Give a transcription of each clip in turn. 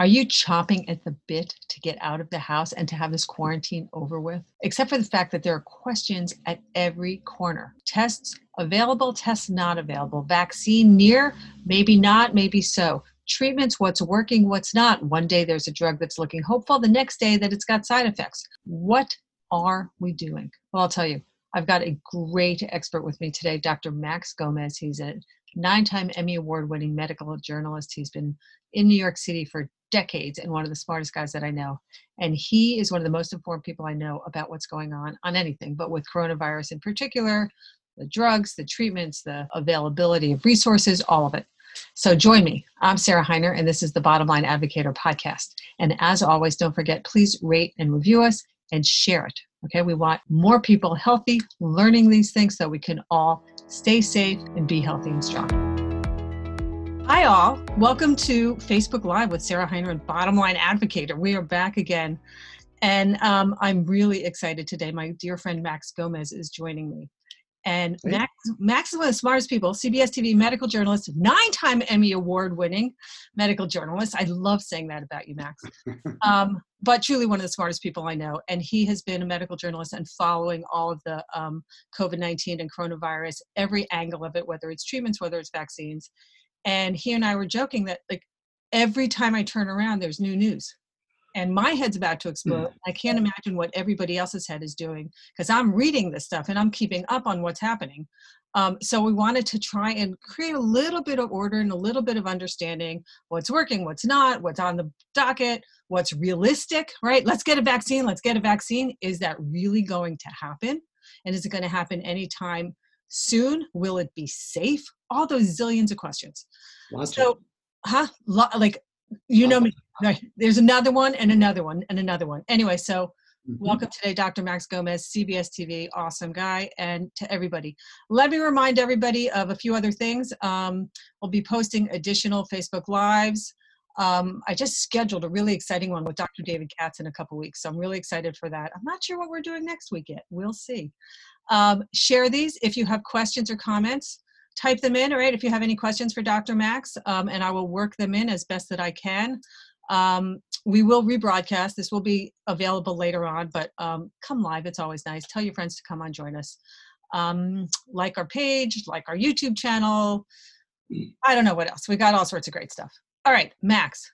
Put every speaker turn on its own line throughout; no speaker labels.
Are you chomping at the bit to get out of the house and to have this quarantine over with? Except for the fact that there are questions at every corner. Tests available, tests not available. Vaccine near, maybe not, maybe so. Treatments, what's working, what's not. One day there's a drug that's looking hopeful, the next day that it's got side effects. What are we doing? Well, I'll tell you. I've got a great expert with me today, Dr. Max Gomez. He's a nine time Emmy Award winning medical journalist. He's been in New York City for decades and one of the smartest guys that I know. And he is one of the most informed people I know about what's going on on anything, but with coronavirus in particular, the drugs, the treatments, the availability of resources, all of it. So join me. I'm Sarah Hiner, and this is the Bottom Line Advocator podcast. And as always, don't forget, please rate and review us and share it. Okay, we want more people healthy, learning these things so we can all stay safe and be healthy and strong. Hi, all. Welcome to Facebook Live with Sarah and Bottom Line Advocator. We are back again. And um, I'm really excited today. My dear friend Max Gomez is joining me. And hey. Max, Max is one of the smartest people, CBS TV medical journalist, nine time Emmy Award winning medical journalist. I love saying that about you, Max. um, but truly one of the smartest people I know. And he has been a medical journalist and following all of the um, COVID 19 and coronavirus, every angle of it, whether it's treatments, whether it's vaccines and he and i were joking that like every time i turn around there's new news and my head's about to explode mm. i can't imagine what everybody else's head is doing because i'm reading this stuff and i'm keeping up on what's happening um, so we wanted to try and create a little bit of order and a little bit of understanding what's working what's not what's on the docket what's realistic right let's get a vaccine let's get a vaccine is that really going to happen and is it going to happen anytime soon? Will it be safe? All those zillions of questions. Lots so, huh? like, you know me. There's another one and another one and another one. Anyway, so mm-hmm. welcome today, Dr. Max Gomez, CBS TV, awesome guy, and to everybody. Let me remind everybody of a few other things. Um, we'll be posting additional Facebook Lives. Um, I just scheduled a really exciting one with Dr. David Katz in a couple weeks, so I'm really excited for that. I'm not sure what we're doing next week yet. We'll see. Um, share these if you have questions or comments. Type them in, all right, if you have any questions for Dr. Max, um, and I will work them in as best that I can. Um, we will rebroadcast. This will be available later on, but um, come live. It's always nice. Tell your friends to come on, join us. Um, like our page, like our YouTube channel. I don't know what else. We got all sorts of great stuff. All right, Max,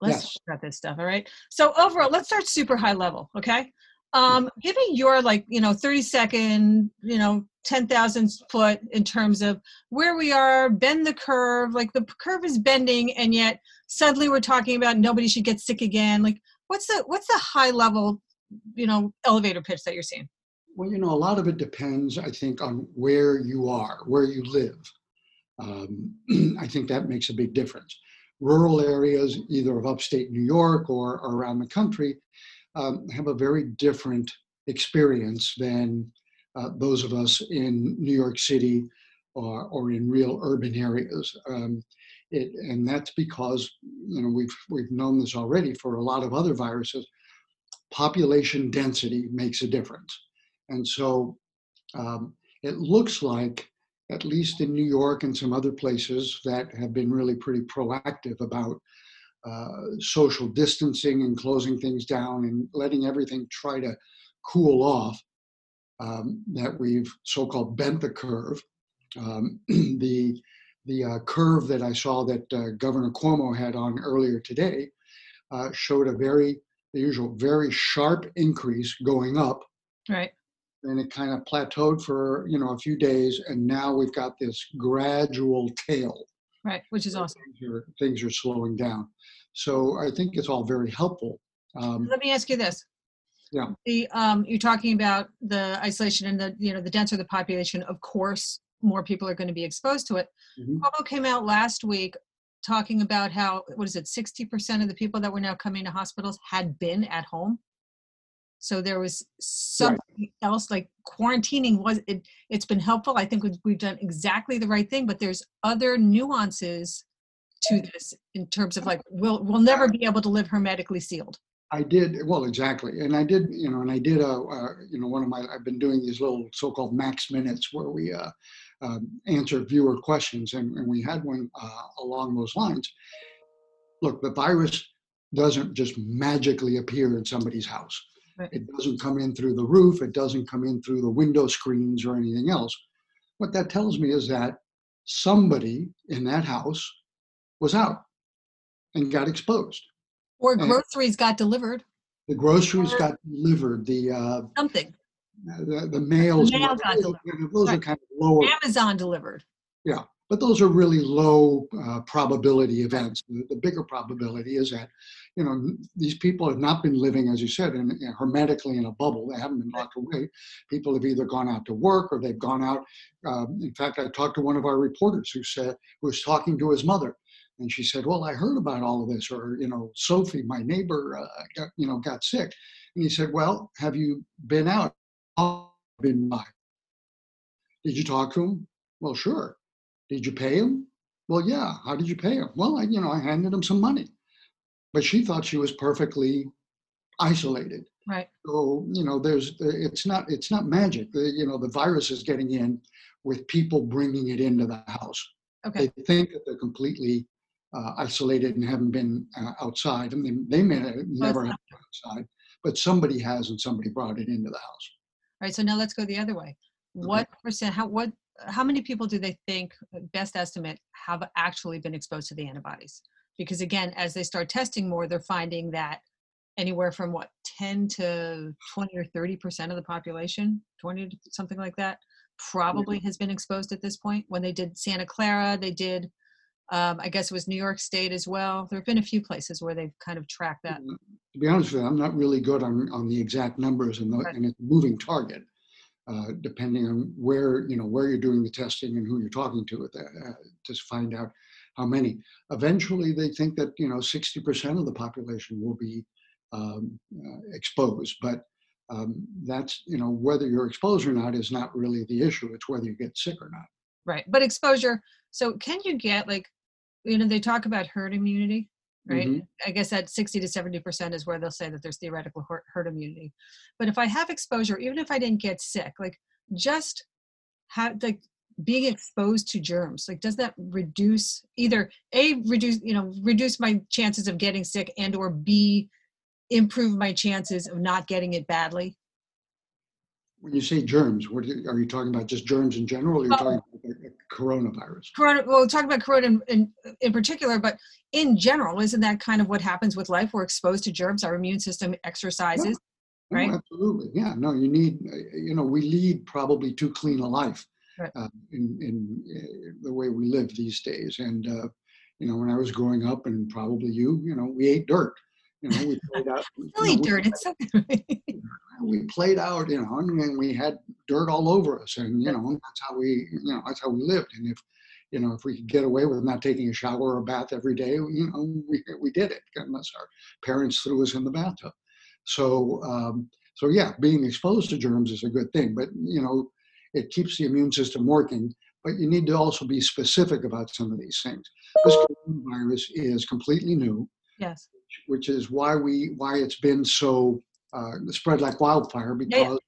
let's yes. talk about this stuff. All right. So overall, let's start super high level. Okay. Um, give me your like, you know, 30 second, you know, 10,000 foot in terms of where we are, bend the curve, like the curve is bending and yet suddenly we're talking about nobody should get sick again. Like what's the, what's the high level, you know, elevator pitch that you're seeing?
Well, you know, a lot of it depends, I think, on where you are, where you live. Um, I think that makes a big difference. Rural areas, either of upstate New York or, around the country, um, have a very different experience than uh, those of us in New York City or, or in real urban areas. Um, it, and that's because you know we've we've known this already for a lot of other viruses. Population density makes a difference, and so um, it looks like, at least in New York and some other places that have been really pretty proactive about uh, social distancing and closing things down and letting everything try to cool off, um, that we've so-called bent the curve. Um, the the uh, curve that I saw that uh, Governor Cuomo had on earlier today uh, showed a very the usual very sharp increase going up.
Right.
And it kind of plateaued for you know a few days, and now we've got this gradual tail
Right, which is awesome.
Things are, things are slowing down. So I think it's all very helpful.
Um, Let me ask you this.
Yeah.
The um, you're talking about the isolation and the you know the denser the population. Of course, more people are going to be exposed to it. mm came out last week talking about how what is it 60% of the people that were now coming to hospitals had been at home so there was something right. else like quarantining was it it's been helpful i think we've, we've done exactly the right thing but there's other nuances to this in terms of like we'll we'll never be able to live hermetically sealed
i did well exactly and i did you know and i did uh, uh you know one of my i've been doing these little so-called max minutes where we uh, um, answer viewer questions and, and we had one uh, along those lines look the virus doesn't just magically appear in somebody's house.
Right.
It doesn't come in through the roof, it doesn't come in through the window screens or anything else. What that tells me is that somebody in that house was out and got exposed.
Or
And-
groceries got delivered,
The groceries
Or-
got delivered, the uh,
something.
the, the mails,
mail got
those, those are kind of lower,
Amazon delivered.
But those are really low uh, probability events. The, the bigger probability is that, you know, these people have not been living, as you said, in, in hermetically in a bubble. They haven't been locked away. People have either gone out to work or they've gone out. Um, in fact, I talked to one of our reporters who said, who was talking to his mother. And she said, "Well, I heard about all of this, or you know, Sophie, my neighbor, uh, got, you know, got sick." And he said, "Well, have you been out? Been by? Did you talk to him? Well, sure. Did you pay him? Well, yeah. How did you pay him? Well, I, you know, I handed him some money. But she thought she was perfectly isolated.
Right.
So, you know, there's, it's not, it's not magic. The, you know, the virus is getting in with people bringing it into the house.
Okay.
They think that they're completely uh, isolated and haven't been uh, outside. I mean, they may never have been outside, but somebody has and somebody brought it into the house.
All right. So now let's go the other way. What percent, how, what, how many people do they think, uh, best estimate, have actually been exposed to the antibodies? Because again, as they start testing more, they're finding that anywhere from what, 10 to 20 or 30% of the population, 20 to something like that, probably has been exposed at this point. When they did Santa Clara, they did, um, I guess it was New York State as well. There have been a few places where they've kind of tracked that.
To be honest with you, I'm not really good on, on the exact numbers and, the,
Right.
and it's a moving target, uh, depending on where, you know, where you're doing the testing and who you're talking to at that, uh, to find out how many. Eventually, they think that, you know, 60% of the population will be um, uh, exposed, but um, that's, you know, whether you're exposed or not is not really the issue. It's whether you get sick or not.
Right. But exposure. So can you get like, you know, they talk about herd immunity, right?
Mhm.
I guess that 60 to 70% is where they'll say that there's theoretical herd, herd immunity. But if I have exposure, even if I didn't get sick, like just have like being exposed to germs, like does that reduce either A, reduce, you know, reduce my chances of getting sick and or B, improve my chances of not getting it badly?
When you say germs, what are you, are you talking about? Just germs in general, or you're talking about coronavirus?
corona well we'll talk about corona in, in, in particular but in general isn't that kind of what happens with life we're exposed to germs our immune system exercises
Oh,
right?
absolutely. Yeah. No, you need, you know, we lead probably too clean a life
Right.
uh, in, in uh, the way we live these days. And, uh, you know, when I was growing up and probably you, you know, we ate dirt. You know, we played out. you
Silly
know, we-
dirt it's so
We played out, you know, and we had dirt all over us. And, you know, that's how we, you know, that's how we lived. And if, you know, if we could get away with not taking a shower or a bath every day, you know, we, we did it unless our parents threw us in the bathtub. So, um, so yeah, being exposed to germs is a good thing, but you know, it keeps the immune system working. But you need to also be specific about some of these things. This coronavirus is completely new,
yes
which is why we why it's been so uh, spread like wildfire
Yeah, yeah.
because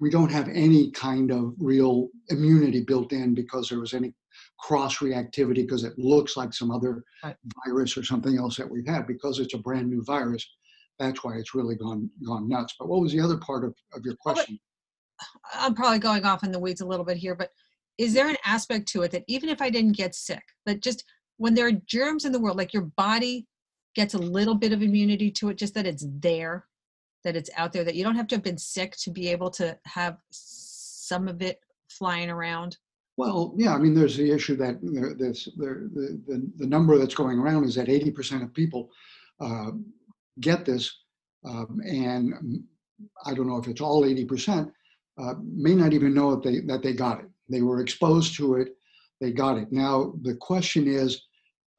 we don't have any kind of real immunity built in because there was any cross reactivity because it looks like some other
Right.
virus or something else that we've had because it's a brand new virus. That's why it's really gone gone nuts. But what was the other part of, of your question?
i'm probably going off in the weeds a little bit here but is there an aspect to it that even if i didn't get sick that just when there are germs in the world like your body gets a little bit of immunity to it just that it's there that it's out there that you don't have to have been sick to be able to have some of it flying around
Well, yeah, I mean, there's the issue that there, there's, there, the, the, the number that's going around is that 80% of people uh, get this, um, and I don't know if it's all 80%, uh, may not even know that they, that they got it. They were exposed to it, they got it. Now, the question is,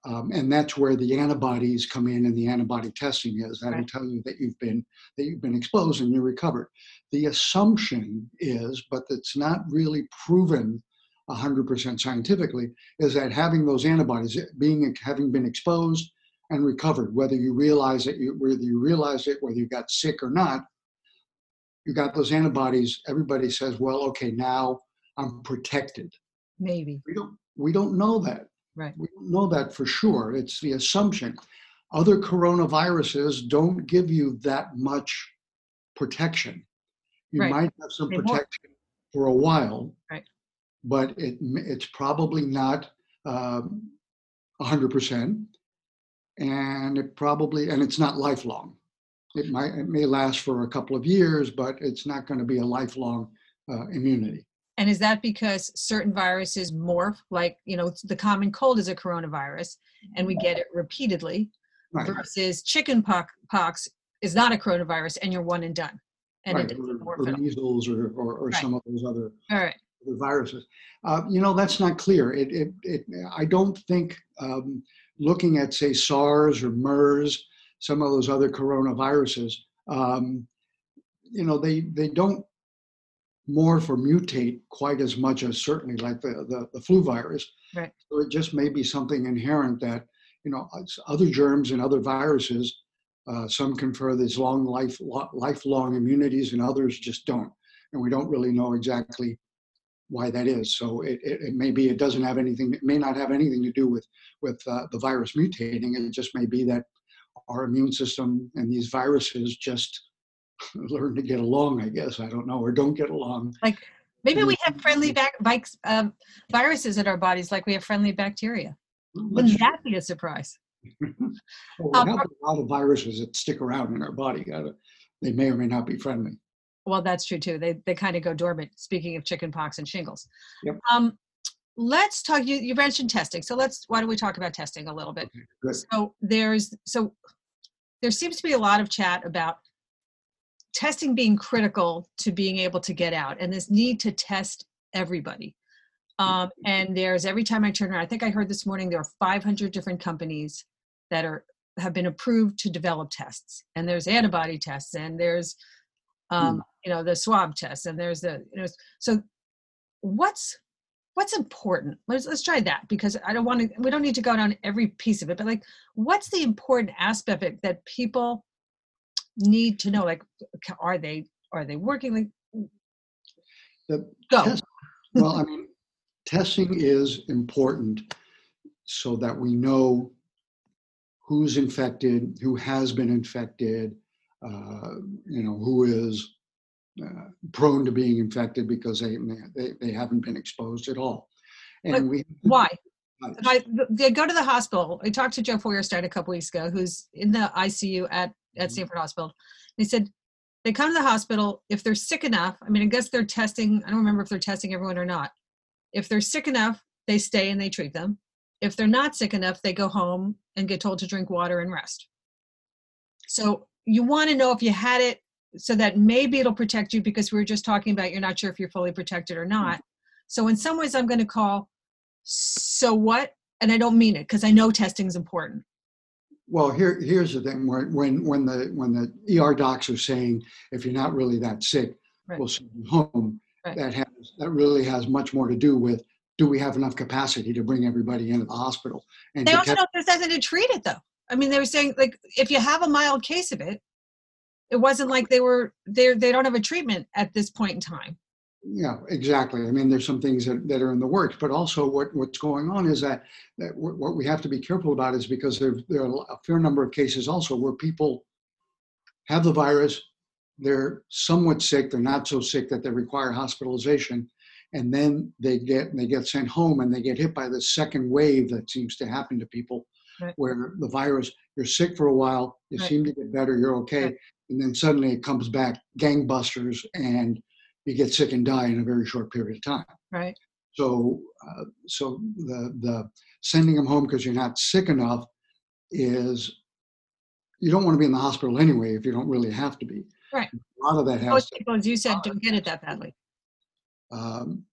um, and that's where the antibodies come in and the antibody testing is. That'll
Right.
tell you that you've been that you've been exposed and you're recovered. The assumption is, but it's not really proven 100% scientifically is that having those antibodies being having been exposed and recovered whether you realize it you, whether you realize it whether you got sick or not you got those antibodies everybody says well okay now i'm protected
maybe
we don't we don't know that
Right.
we don't know that for sure it's the assumption other coronaviruses don't give you that much protection. You
Right.
might have some protection for a while,
Right.
but it it's probably not um, 100%. And it probably, and it's not lifelong. It might, it may last for a couple of years, but it's not going to be a lifelong uh, immunity.
And is that because certain viruses morph, like, you know, the common cold is a coronavirus and we get it repeatedly
Right.
versus chicken pox, pox is not a coronavirus and you're one and done. And
right. Or, or measles or, or, or
Right.
some of those other
All right.
the viruses. Uh, you know, that's not clear. It, it, it, I don't think um, looking at, say, SARS or MERS, some of those other coronaviruses, um, you know, they, they don't morph or mutate quite as much as certainly like the, the, the flu virus.
Right.
So it just may be something inherent that, you know, other germs and other viruses, uh, some confer these long life, lifelong immunities and others just don't. And we don't really know exactly why that is. So it, it, it may be it doesn't have anything, it may not have anything to do with, with uh, the virus mutating. It just may be that our immune system and these viruses just learn to get along, I guess. I don't know, or don't get along.
Like maybe we have friendly bac- vic- um, viruses in our bodies like we have friendly bacteria.
Let's-
Wouldn't that be a surprise?
well,
Um,
have a lot of viruses that stick around in our body. Uh, They may or may not be friendly.
Well, that's true too. They they kind of go dormant. Speaking of chicken pox and shingles.
Yep.
Um, let's talk. You you mentioned testing, so let's. Why don't we talk about testing a little bit?
Good.
So there's so there seems to be a lot of chat about testing being critical to being able to get out, and this need to test everybody. Um, and there's every time I turn around, I think I heard this morning there are 500 different companies that are have been approved to develop tests, and there's antibody tests, and there's um, you know the swab tests, and there's the you know so what's what's important? Let's let's try that because i don't want to we don't need to go down every piece of it but like what's the important aspect of it that people need to know like are they are they working like
The
go
test- well, I mean, testing is important so that we know who's infected, who has been infected, uh, you know, who is uh, prone to being infected because they, they, they haven't been exposed at all.
But
And we
why I, they go to the hospital. I talked to Joe Feuerstein a couple weeks ago, who's in the ICU at, at
Mhm.
Stamford Hospital. He said they come to the hospital if they're sick enough. I mean, I guess they're testing. I don't remember if they're testing everyone or not. If they're sick enough, they stay and they treat them. If they're not sick enough, they go home and get told to drink water and rest. So you want to know if you had it so that maybe it'll protect you because we were just talking about you're not sure if you're fully protected or not. So in some ways, I'm going to call so what and i don't mean it because i know testing is important
Well, here, here's the thing: when when when the when the ER docs are saying if you're not really that sick,
Right.
we'll send you home.
Right.
That has that really has much more to do with do we have enough capacity to bring everybody into the hospital and
they also don't there's nothing to treat it though i mean they were saying like if you have a mild case of it it wasn't like they were they they don't have a treatment at this point in time
Yeah, exactly. I mean, there's some things that, that are in the works, but also what, what's going on is that, that what what we have to be careful about is because there, there are a fair number of cases also where people have the virus, they're somewhat sick, they're not so sick that they require hospitalization, and then they get they get sent home and they get hit by the second wave that seems to happen to people,
Right.
where the virus you're sick for a while, you
Right.
seem to get better, you're okay,
Right.
and then suddenly it comes back gangbusters and you get sick and die in a very short period of time.
right
So, uh, so the the sending them home because you're not sick enough is you don't want to be in the hospital anyway if you don't really have to be.
Right.
A lot of that has
most people as you said don't get it that badly
um,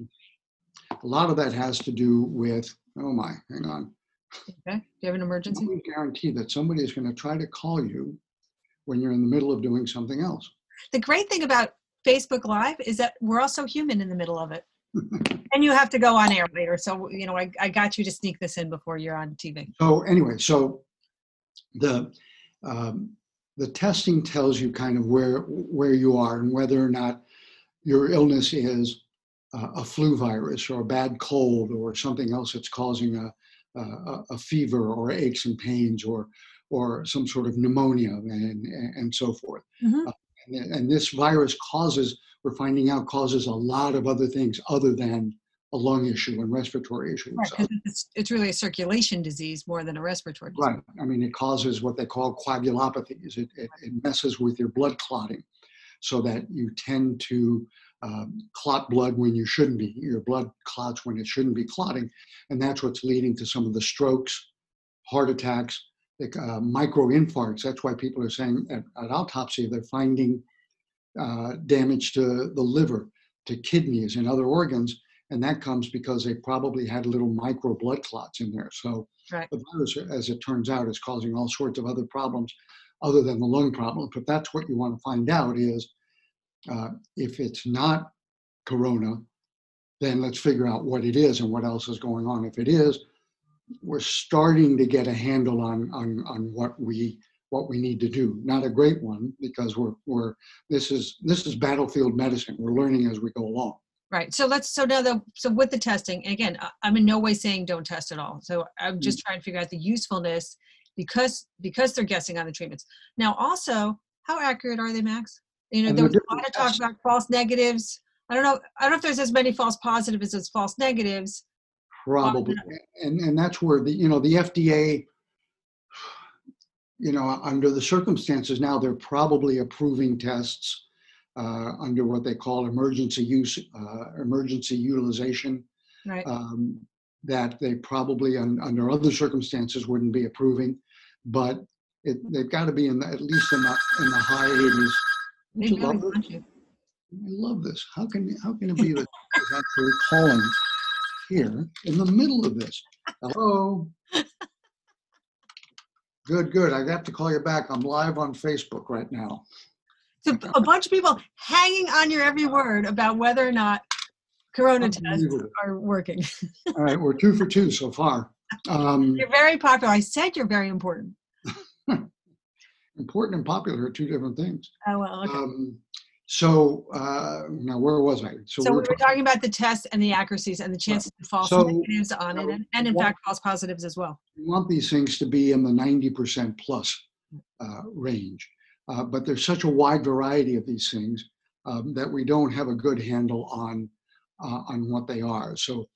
a lot of that has to do with oh my, hang on.
okay do you have an emergency
No guarantee that somebody is going to try to call you when you're in the middle of doing something else.
the great thing about facebook live is that we're also human in the middle of it and you have to go on air later so you know I, I got you to sneak this in before you're on tv
So anyway, so the um, the testing tells you kind of where where you are and whether or not your illness is uh, a flu virus or a bad cold or something else that's causing a a, a fever or aches and pains or or some sort of pneumonia and, and so forth.
Mhm.
Uh, and, and this virus causes, we're finding out, causes a lot of other things other than a lung issue and respiratory issues.
Right,
So-
it's, it's really a circulation disease more than a respiratory disease.
Right. I mean, it causes what they call coagulopathies. It, it, it messes with your blood clotting so that you tend to um, clot blood when you shouldn't be. Your blood clots when it shouldn't be clotting. And that's what's leading to some of the strokes, heart attacks, like, uh, microinfarcts. That's why people are saying at, at autopsy they're finding uh, damage to the liver, to kidneys, and other organs. And that comes because they probably had little micro blood clots in there. So
Right.
the virus, as it turns out, is causing all sorts of other problems other than the lung problem. But that's what you want to find out is uh, if it's not corona, then let's figure out what it is and what else is going on. If it is, we're starting to get a handle on on on what we what we need to do. Not a great one because we're we're this is this is battlefield medicine. We're learning as we go along.
Right. So let's, so now the, so with the testing, again, I'm in no way saying don't test at all. So I'm just mm. trying to figure out the usefulness because, because they're guessing on the treatments. Now also, how accurate are they, Max? You know,
And
there was a lot of talk about false negatives. I don't know, I don't know if there's as many false positives as false negatives.
Probably, and and that's where the you know the FDA, you know, under the circumstances now, they're probably approving tests uh, under what they call emergency use, uh, emergency utilization.
Right.
Um, that they probably un, under other circumstances wouldn't be approving, but it, they've got to be in the, at least in the in the high 80s.
They really
love
want you.
I love this. How can how can it be that is actually calling here in the middle of this? Hello. Good, good. I have to call you back. I'm live on Facebook right now.
So a bunch of people hanging on your every word about whether or not corona tests are working.
All right, we're two for two so far. Um,
You're very popular. I said you're very important.
important and popular are two different things.
Oh, well, okay.
Um, so uh, now where was I?
So we were talking about the tests and the accuracies and the chances of false
So,
negatives on it, and, and in
what-
fact false positives as well.
we want these things to be in the 90% plus uh, range. Uh, but there's such a wide variety of these things um, that we don't have a good handle on uh, on what they are. So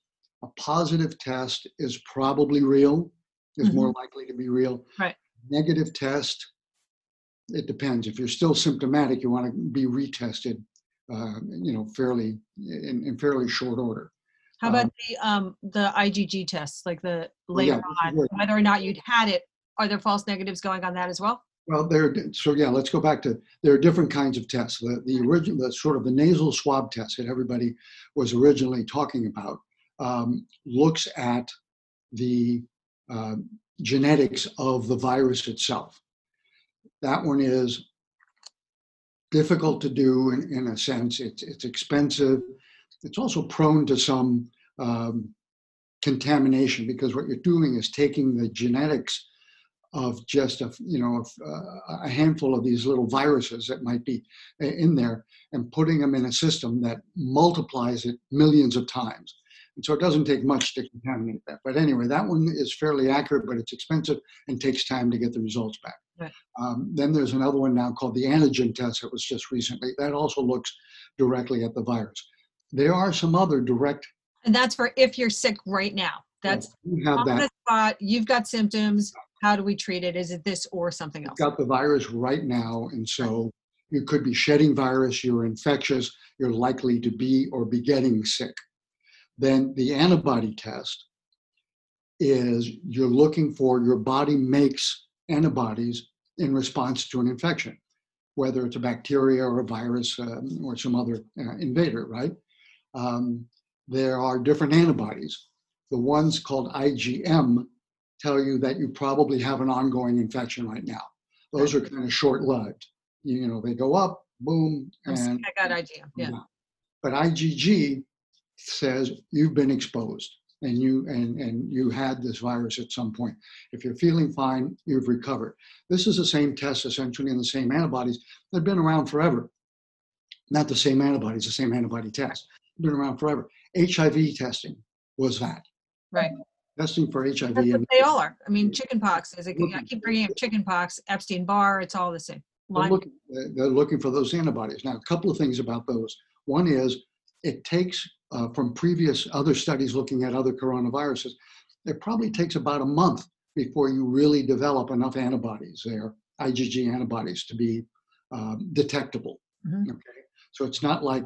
a positive test is probably real, is more likely to be real.
Right.
Negative test, it depends. If you're still symptomatic, you want to be retested, uh, you know, fairly in, in fairly short order.
How about the um the IgG tests, like the
Well, yeah,
later on, whether or not you'd had it? Are there false negatives going on that as well?
Well, there. So yeah, let's go back to there are different kinds of tests. The the original, the sort of the nasal swab test that everybody was originally talking about um, looks at the uh, genetics of the virus itself. That one is difficult to do in, in a sense. It's it's expensive. It's also prone to some um, contamination because what you're doing is taking the genetics of just a you know a, a handful of these little viruses that might be in there and putting them in a system that multiplies it millions of times and so it doesn't take much to contaminate that but anyway that one is fairly accurate but it's expensive and takes time to get the results back
Right.
um, then there's another one now called the antigen test that was just recently that also looks directly at the virus there are some other direct
And that's for if you're sick right now. That's
you have
on
that
the spot. You've got symptoms. How do we treat it? Is it this or something else?
got the virus right now, and so you could be shedding virus, you're infectious, you're likely to be or be getting sick. Then the antibody test is you're looking for your body makes antibodies in response to an infection, whether it's a bacteria or a virus um, or some other uh, invader, right? Um, there are different antibodies. The ones called IgM tell you that you probably have an ongoing infection right now. Those are kind of short lived. You, know, they go up, boom, and
I got IgM. Yeah.
But IgG says you've been exposed and you and and you had this virus at some point. If you're feeling fine, you've recovered. This is the same test essentially and the same antibodies. They've been around forever. Not the same antibodies, the same antibody test. Been around forever. HIV testing was that.
Right.
testing for HIV.
That's what
And
they all are. I mean, chickenpox is, I
Looking-
keep bringing up chickenpox, Epstein Barr, it's all the same.
they're looking, they're looking for those antibodies. Now, a couple of things about those. One is it takes, uh, from previous other studies looking at other coronaviruses, it probably takes about a month before you really develop enough antibodies there, IgG antibodies, to be um, detectable.
Mhm.
Okay, so it's not like,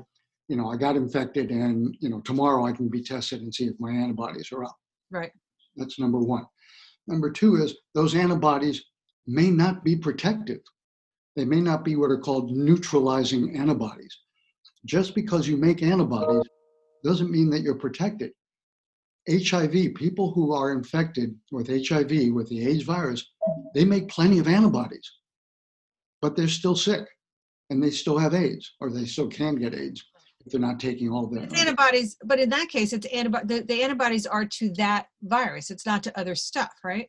you know, I got infected and, you know, tomorrow I can be tested and see if my antibodies are up.
Right.
That's number one. Number two is those antibodies may not be protective. They may not be what are called neutralizing antibodies. Just because you make antibodies doesn't mean that you're protected. HIV, people who are infected with HIV, with the AIDS virus, they make plenty of antibodies, but they're still sick and they still have AIDS or they still can get AIDS if they're not taking all the.
It's antibodies, but in that case, it's antibody, the, the antibodies are to that virus. It's not to other stuff, right?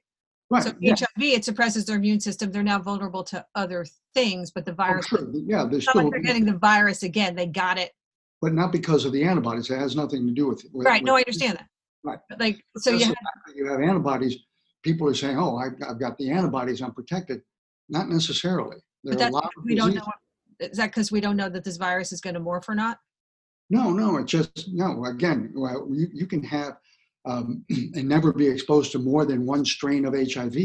Right,
So
yeah,
HIV, it suppresses their immune system. They're now vulnerable to other things, but the
oh,
virus,
sure, Yeah, there's
it's not like they're getting the virus again. They got it.
But not because of the antibodies. It has nothing to do with. with-
Right. No, I understand that.
Right.
Like, so
Just
you have,
you have antibodies, people are saying, oh, I've, I've got the antibodies, I'm protected. Not necessarily. There
but
are a lot of
we don't know. Is that because we don't know that this virus is going to morph or not?
No, no, it's just, no, again, well, you, you can have um, and never be exposed to more than one strain of HIV.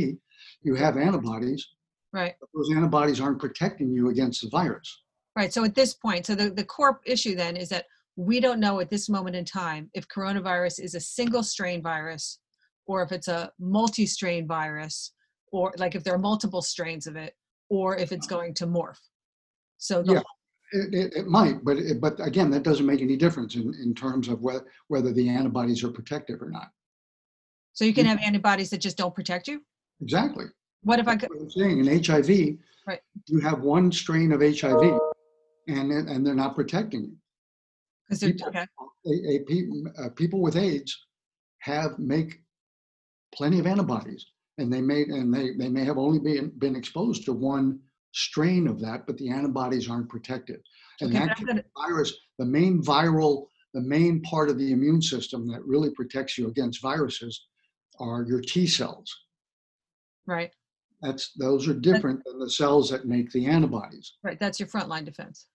You have antibodies,
Right.
but those antibodies aren't protecting you against the virus.
Right. So at this point, so the, the core issue then is that we don't know at this moment in time if coronavirus is a single strain virus or if it's a multi strain virus or like if there are multiple strains of it or if it's going to morph. So the,
Yeah. It, it, it might, but it, but again, that doesn't make any difference in, in terms of whether, whether the antibodies are protective or not.
so you can have antibodies that just don't protect you.
Exactly.
What if I
That's
could?
what I'm saying in HIV,
Right.
you have one strain of HIV and, and they're not protecting you.
Because
people-
okay.
A, a, uh, people with AIDS have make plenty of antibodies and they may and they, they may have only been, been exposed to one strain of that, but the antibodies aren't protected. And
Okay,
that
gonna,
virus, the main viral, the main part of the immune system that really protects you against viruses are your T cells.
right,
That's those are different than the cells that make the antibodies.
right. That's your frontline defense.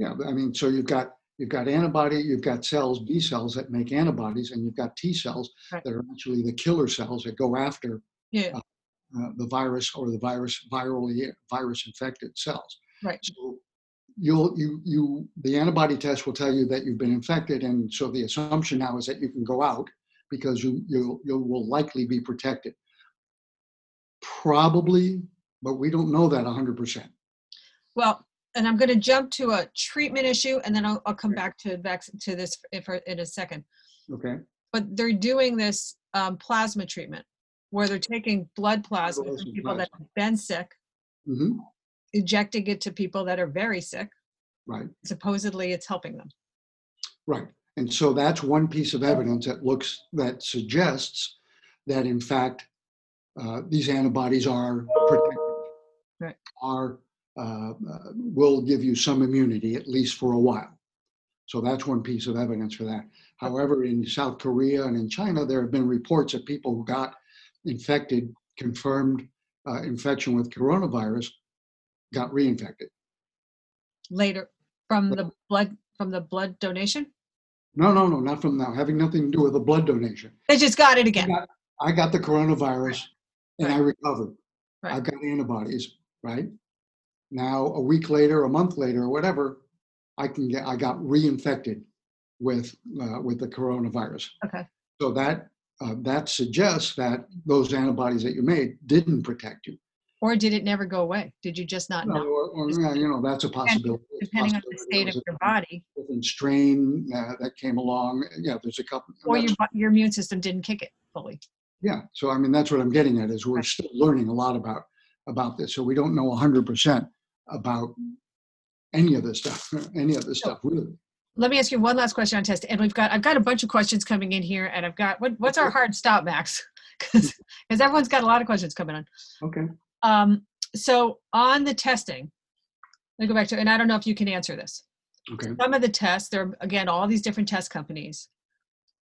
Yeah, I mean, so you've got you've got antibody, you've got cells, B cells that make antibodies, and you've got T cells
Right.
that are actually the killer cells that go after
Yeah.
uh, the virus or the virus virally virus infected cells.
Right.
So you'll you you the antibody test will tell you that you've been infected, and so the assumption now is that you can go out because you you you will likely be protected. Probably, but we don't know that 100%.
Well, and I'm going to jump to a treatment issue, and then I'll, I'll come back to vac- to this in, for, in a second.
Okay.
But they're doing this um, plasma treatment where they're taking blood plasma from people that have been sick,
hmm
injecting it to people that are very sick.
Right.
Supposedly, it's helping them.
Right. And so that's one piece of evidence that looks, that suggests that in fact, uh, these antibodies are protective.
Right.
Are, uh, will give you some immunity, at least for a while. So that's one piece of evidence for that. However, in South Korea and in China, there have been reports of people who got infected, confirmed uh, infection with coronavirus, got reinfected.
Later, from the blood from the blood donation,
No, no, no, not from now, having nothing to do with the blood donation.
they just got it again.
got- I got the coronavirus and I recovered.
Right.
I've got antibodies, right? Now, a week later, a month later, or whatever, I can get, I got reinfected with, uh, with the coronavirus.
Okay.
So that, uh, that suggests that those antibodies that you made didn't protect you.
Or did it never go away? Did you just not
Or,
know?
or, yeah, you know, that's a possibility. It's
Depending on the state of your body,
Different strain uh, that came along. Yeah, there's a couple.
or your your immune system didn't kick it fully.
Yeah, so I mean, that's what I'm getting at is we're
Right.
still learning a lot about, about this. So we don't know hundred percent about any of this stuff, any of this stuff, really.
Let me ask you one last question on test, and we've got I've got a bunch of questions coming in here, and I've got what, what's our hard stop, Max? Because everyone's got a lot of questions coming in.
Okay.
Um, so on the testing, let me go back to, and I don't know if you can answer this.
Okay.
Some of the tests, there are again all these different test companies.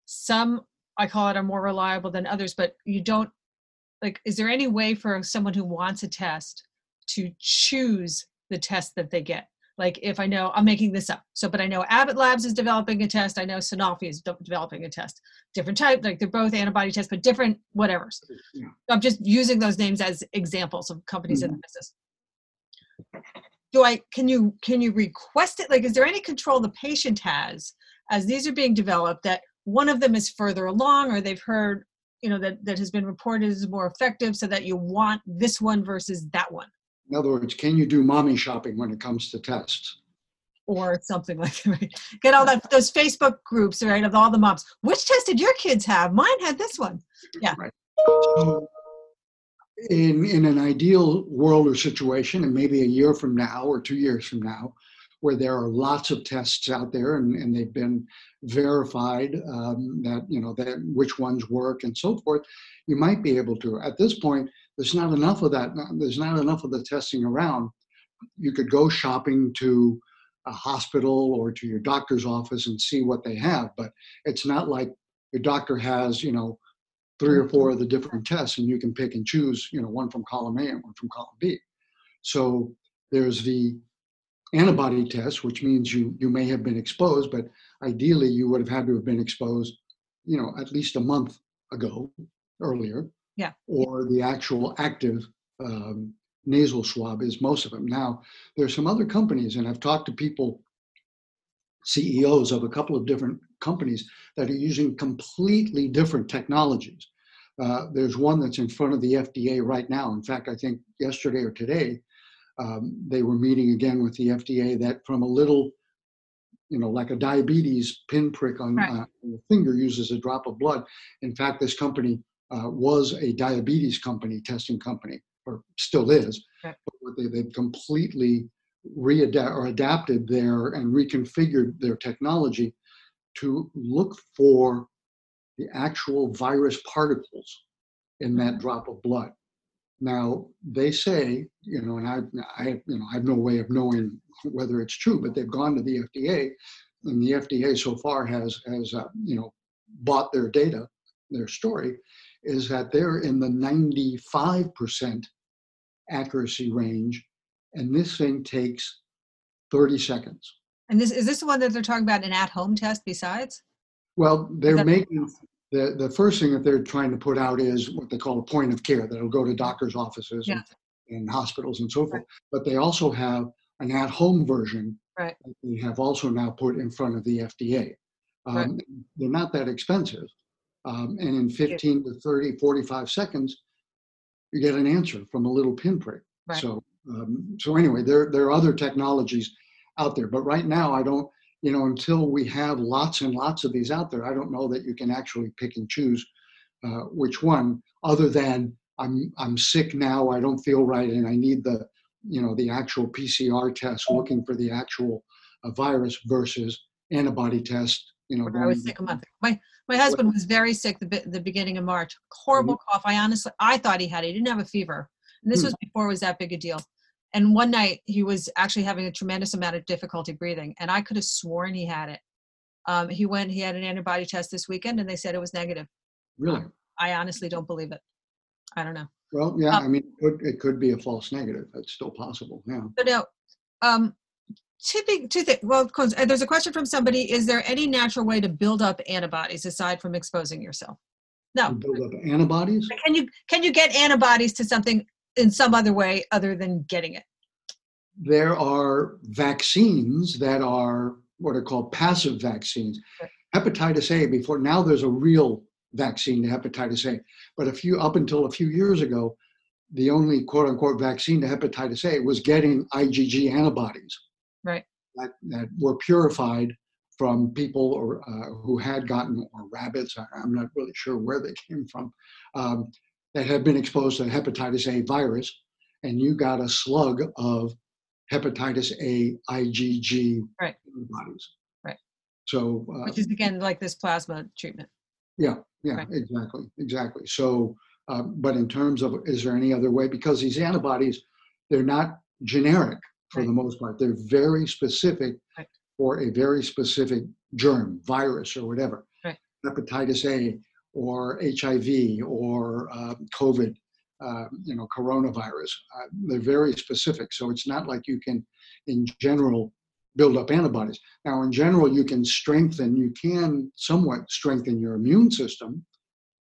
Some I call it are more reliable than others, but you don't like is there any way for someone who wants a test to choose the test that they get? Like if I know I'm making this up, so but I know Abbott Labs is developing a test, I know Sanofi is de- developing a test, different type, like they're both antibody tests, but different whatever's.
Yeah.
I'm just using those names as examples of companies in the business. Do I can you can you request it? Like, is there any control the patient has as these are being developed that one of them is further along or they've heard you know that that has been reported as more effective so that you want this one versus that one
In other words, can you do mommy shopping when it comes to tests?
or something like that right? get all that those facebook groups right of all the moms which test did your kids have mine had this one Yeah.
So in, in an ideal world or situation, and maybe a year from now or two years from now, where there are lots of tests out there and, and they've been verified um, that, you know, that which ones work and so forth, you might be able to. At this point, there's not enough of that. There's not enough of the testing around. You could go shopping to a hospital or to your doctor's office and see what they have, but it's not like your doctor has, you know, three or four of the different tests and you can pick and choose you know one from column a and one from column b so there's the antibody test which means you you may have been exposed but ideally you would have had to have been exposed you know at least a month ago earlier
Yeah.
or the actual active um, nasal swab is most of them now there's some other companies and i've talked to people ceos of a couple of different companies that are using completely different technologies. Uh, there's one that's in front of the FDA right now. In fact, I think yesterday or today, um, they were meeting again with the FDA that from a little, you know, like a diabetes pinprick on
Right.
uh, your finger uses a drop of blood. In fact, this company uh, was a diabetes company, testing company, or still is. But they, they've completely readapt or adapted their and reconfigured their technology to look for the actual virus particles in that drop of blood. Now they say, you know, and I, I, you know, I have no way of knowing whether it's true, but they've gone to the FDA, and the FDA so far has, has, uh, you know, bought their data, their story, is that they're in the 95% accuracy range, and this thing takes 30 seconds.
and this is this the one that they're talking about an at-home test besides
Well, they're
that-
making the the first thing that they're trying to put out is what they call a point of care that'll go to doctors' offices and, and hospitals and so forth. But they also have an at-home version
Right.
that they have also now put in front of the FDA. Um,
Right.
They're not that expensive, um, and in 15 to 30, 45 seconds, you get an answer from a little pinprick.
Right.
So, um, so anyway, there there are other technologies out there, but right now I don't you know, until we have lots and lots of these out there, I don't know that you can actually pick and choose uh, which one, other than I'm I'm sick now, I don't feel right, and I need the you know the actual PCR test looking for the actual uh, virus versus antibody test. You know,
I was sick a month ago. My my husband was very sick the, the beginning of March. Horrible cough. I honestly I thought he had it. He didn't have a fever. And this
Hmm.
was before it was that big a deal. And one night he was actually having a tremendous amount of difficulty breathing, and I could have sworn he had it. Um, he went. He had an antibody test this weekend, and they said it was negative.
really.
I honestly don't believe it. I don't know.
Well, yeah,
Um,
I mean, it could, it could be a false negative. It's still possible. Yeah.
But now, um, two big two things. Well, uh, there's a question from somebody: Is there any natural way to build up antibodies aside from exposing yourself? No.
To build up antibodies.
Can you can you get antibodies to something in some other way other than getting it?
there are vaccines that are what are called passive vaccines.
Right.
Hepatitis A, before now there's a real vaccine to hepatitis A. But a few up until a few years ago, the only quote unquote vaccine to hepatitis A was getting IgG antibodies.
Right.
That, that were purified from people or uh, who had gotten or rabbits. I, I'm not really sure where they came from. Um, that had been exposed to hepatitis A virus, and you got a slug of hepatitis A IgG
Right.
antibodies.
Right.
So, uh,
Which is again like this plasma treatment.
yeah,
Right.
exactly, exactly. So, uh, but in terms of is there any other way? Because these antibodies, they're not generic for
Right.
the most part. They're very specific
Right.
for a very specific germ, virus, or whatever.
Right.
Hepatitis A or HIV or uh, COVID, uh, you know, coronavirus. Uh, they're very specific. So it's not like you can, in general, build up antibodies. Now, in general, you can strengthen, you can somewhat strengthen your immune system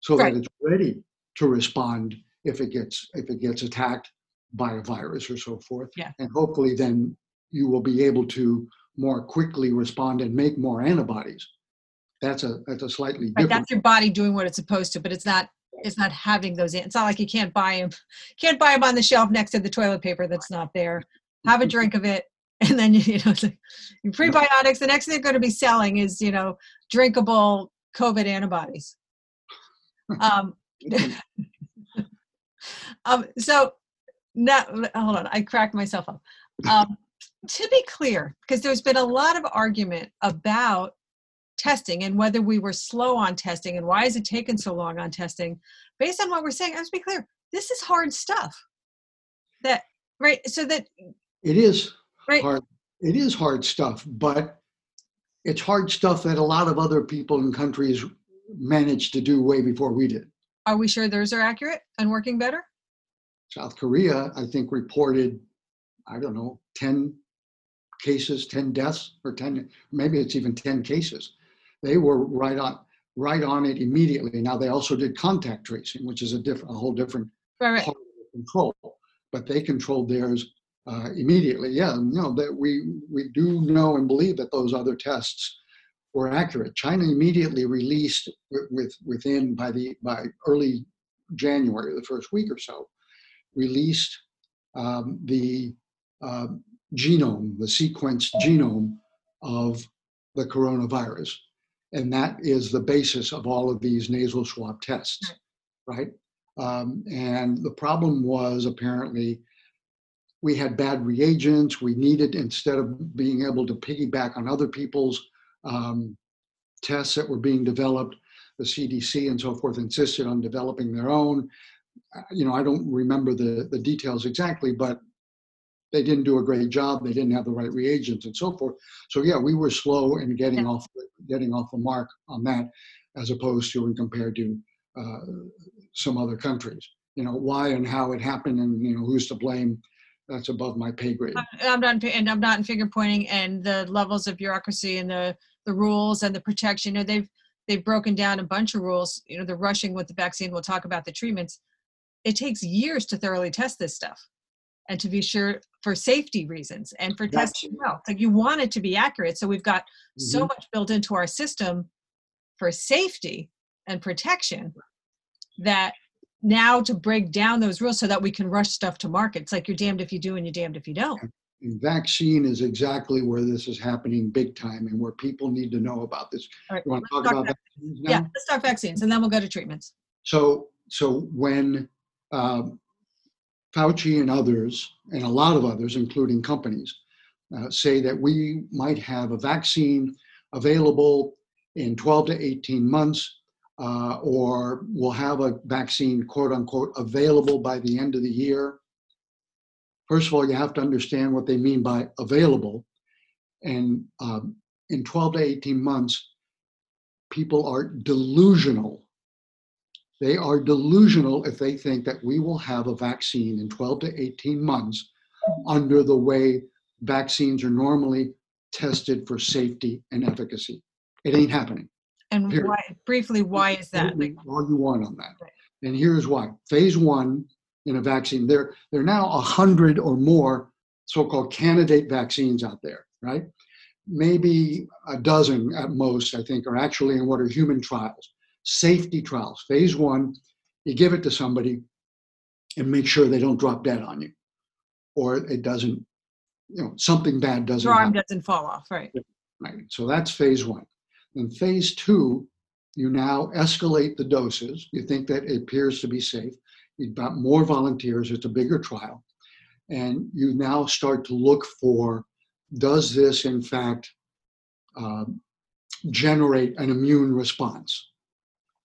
so right. that it's ready to respond if it gets if it gets attacked by a virus or so forth.
Yeah.
And hopefully then you will be able to more quickly respond and make more antibodies. That's a that's a slightly
right,
different.
That's your body doing what it's supposed to, but it's not it's not having those. It's not like you can't buy them can't buy them on the shelf next to the toilet paper that's not there. Have a drink of it, and then you, you know your prebiotics. The next thing they're going to be selling is you know drinkable COVID antibodies. Um, um, so now hold on, I cracked myself up. Um, to be clear, because there's been a lot of argument about testing and whether we were slow on testing and why is it taking so long on testing. Based on what we're saying, let's be clear, this is hard stuff. That right, so that
it is
right.
hard. It is hard stuff, but it's hard stuff that a lot of other people in countries managed to do way before we did.
Are we sure theirs are accurate and working better?
South Korea, I think, reported, I don't know, 10 cases, 10 deaths, or 10, maybe it's even 10 cases. They were right on right on it immediately. Now they also did contact tracing, which is a different, a whole different
right,
part of the control. But they controlled theirs uh, immediately. Yeah, you know that we we do know and believe that those other tests were accurate. China immediately released with, with within by the by early January, the first week or so, released um, the uh, genome, the sequenced genome of the coronavirus. And that is the basis of all of these nasal swab tests, right? Um, and the problem was apparently we had bad reagents. We needed, instead of being able to piggyback on other people's um, tests that were being developed, the CDC and so forth insisted on developing their own. You know, I don't remember the, the details exactly, but they didn't do a great job. They didn't have the right reagents and so forth. So yeah, we were slow in getting yeah. off getting off the mark on that, as opposed to when compared to uh, some other countries. You know why and how it happened, and you know who's to blame. That's above my pay grade.
I'm not, and I'm not in finger pointing, and the levels of bureaucracy and the the rules and the protection. You know, they've they've broken down a bunch of rules. You know, the rushing with the vaccine. We'll talk about the treatments. It takes years to thoroughly test this stuff and to be sure for safety reasons and for testing well. Like you want it to be accurate. So we've got mm-hmm. so much built into our system for safety and protection that now to break down those rules so that we can rush stuff to market. It's like you're damned if you do and you're damned if you don't.
And vaccine is exactly where this is happening big time and where people need to know about this.
All right,
you want
to talk, talk about vaccines now? Yeah, let's talk vaccines and then we'll go to treatments.
So, so when um, Fauci and others, and a lot of others, including companies, uh, say that we might have a vaccine available in 12 to 18 months, uh, or we'll have a vaccine, quote unquote, available by the end of the year. First of all, you have to understand what they mean by available. And um, in 12 to 18 months, people are delusional they are delusional if they think that we will have a vaccine in 12 to 18 months under the way vaccines are normally tested for safety and efficacy. It ain't happening.
And why, briefly, why is that?
All you want on that. And here's why. Phase one in a vaccine, there, there are now a hundred or more so-called candidate vaccines out there, right? Maybe a dozen at most, I think, are actually in what are human trials safety trials. Phase one, you give it to somebody and make sure they don't drop dead on you or it doesn't, you know, something bad doesn't
Your arm happen. doesn't fall off, right?
Right. So that's phase one. Then phase two, you now escalate the doses. You think that it appears to be safe. You've got more volunteers. It's a bigger trial. And you now start to look for does this, in fact, um, generate an immune response?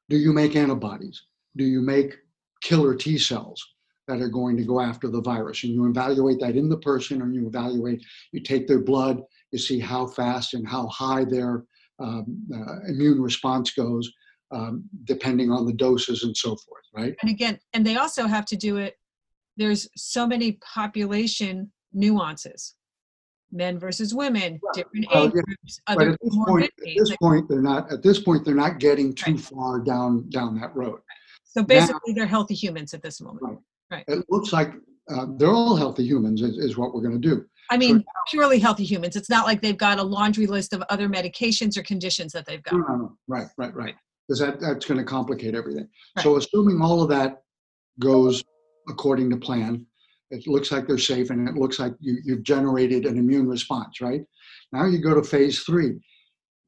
Do you make antibodies? Do you make killer T cells that are going to go after the virus? And you evaluate that in the person, and you evaluate, you take their blood, you see how fast and how high their um, uh, immune response goes. um, depending on the doses and so forth, right?
And again, and they also have to do it, there's so many population nuances. Men versus women, different
Well,
age
yeah,
groups,
But
other
at this point, at
comorbidities.
this point, they're not, at this point, they're not getting too
Right.
far down, down that road.
So basically, they're healthy humans at this moment. Right.
It looks like uh, they're all healthy humans is, is what we're going to do.
I mean, purely healthy humans. It's not like they've got a laundry list of other medications or conditions that they've
No,
got.
no, no. Right, right, right. Because that, that's going to complicate everything. So assuming all of that goes according to plan, it looks like they're safe and it looks like you, you've generated an immune response, right? Now you go to phase three.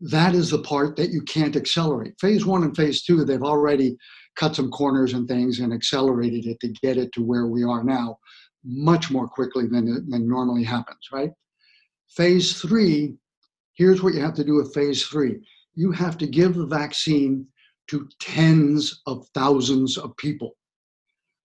That is the part that you can't accelerate. Phase one and phase two, they've already cut some corners and things and accelerated it to get it to where we are now much more quickly than, than normally happens, right? Phase three, here's what you have to do with phase three you have to give the vaccine to tens of thousands of people.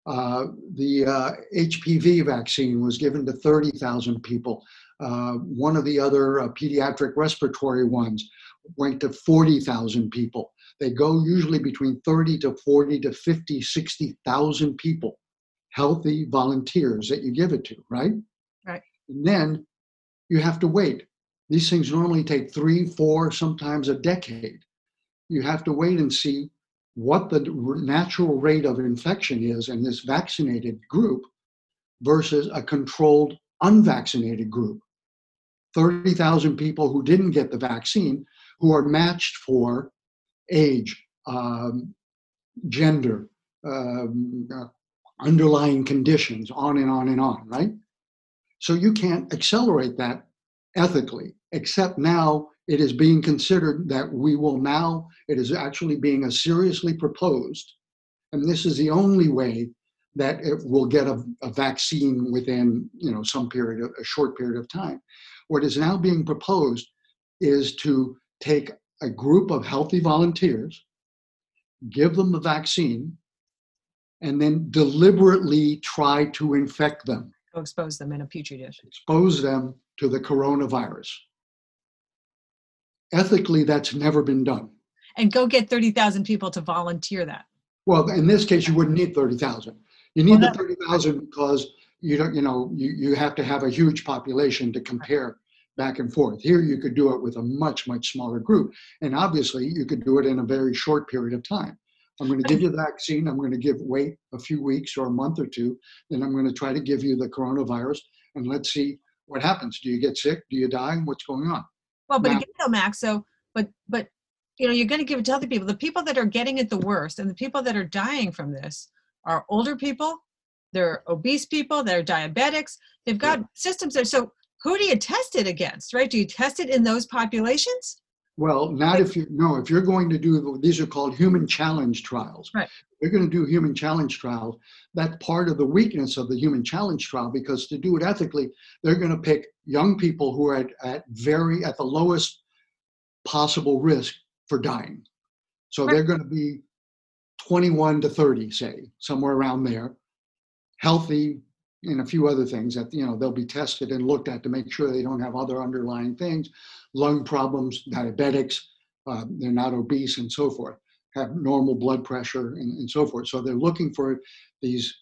Uh, the uh, HPV vaccine was given to 30,000 people. Uh, one of the other uh, pediatric respiratory ones went to 40,000 people. They go usually between 30 to 40 to 50, 60,000 people, healthy volunteers that you give it to, right?
Right.
And then you have to wait. These things normally take three, four, sometimes a decade. You have to wait and see what the natural rate of infection is in this vaccinated group versus a controlled unvaccinated group. 30,000 people who didn't get the vaccine who are matched for age, um, gender, um, uh, underlying conditions, on and on and on, right? So you can't accelerate that ethically, except now it is being considered that we will now, it is actually being a seriously proposed, and this is the only way that it will get a, a vaccine within you know some period of a short period of time. What is now being proposed is to take a group of healthy volunteers, give them the vaccine, and then deliberately try to infect them
Go expose them in a petri dish.
expose them to the coronavirus. Ethically, that's never been done.
And go get 30,000 people to volunteer that.
Well, in this case, you wouldn't need 30,000. You need
Well,
the
that-
30,000 because you don't, you know, you, you have to have a huge population to compare back and forth. Here, you could do it with a much, much smaller group. And obviously, you could do it in a very short period of time. I'm going to give you the vaccine. I'm going to give wait a few weeks or a month or two. Then I'm going to try to give you the coronavirus and let's see what happens. Do you get sick? Do you die? What's going on?
Well, but
Now-
again, though, Max, so, but, but, you know, you're going to give it to other people. The people that are getting it the worst and the people that are dying from this are older people, they're obese people, they're diabetics. They've got systems there. So who do you test it against, right? Do you test it in those populations?
Well, not if you, no, if you're going to do, these are called human challenge trials.
Right.
You're going to do human challenge trials. That's part of the weakness of the human challenge trial because to do it ethically, they're going to pick young people who are at, at very, at the lowest possible risk for dying. So
Right.
they're going to be 21 to 30, say, somewhere around there, healthy, and a few other things that, you know, they'll be tested and looked at to make sure they don't have other underlying things, lung problems, diabetics, uh, they're not obese and so forth, have normal blood pressure and, and so forth. So they're looking for these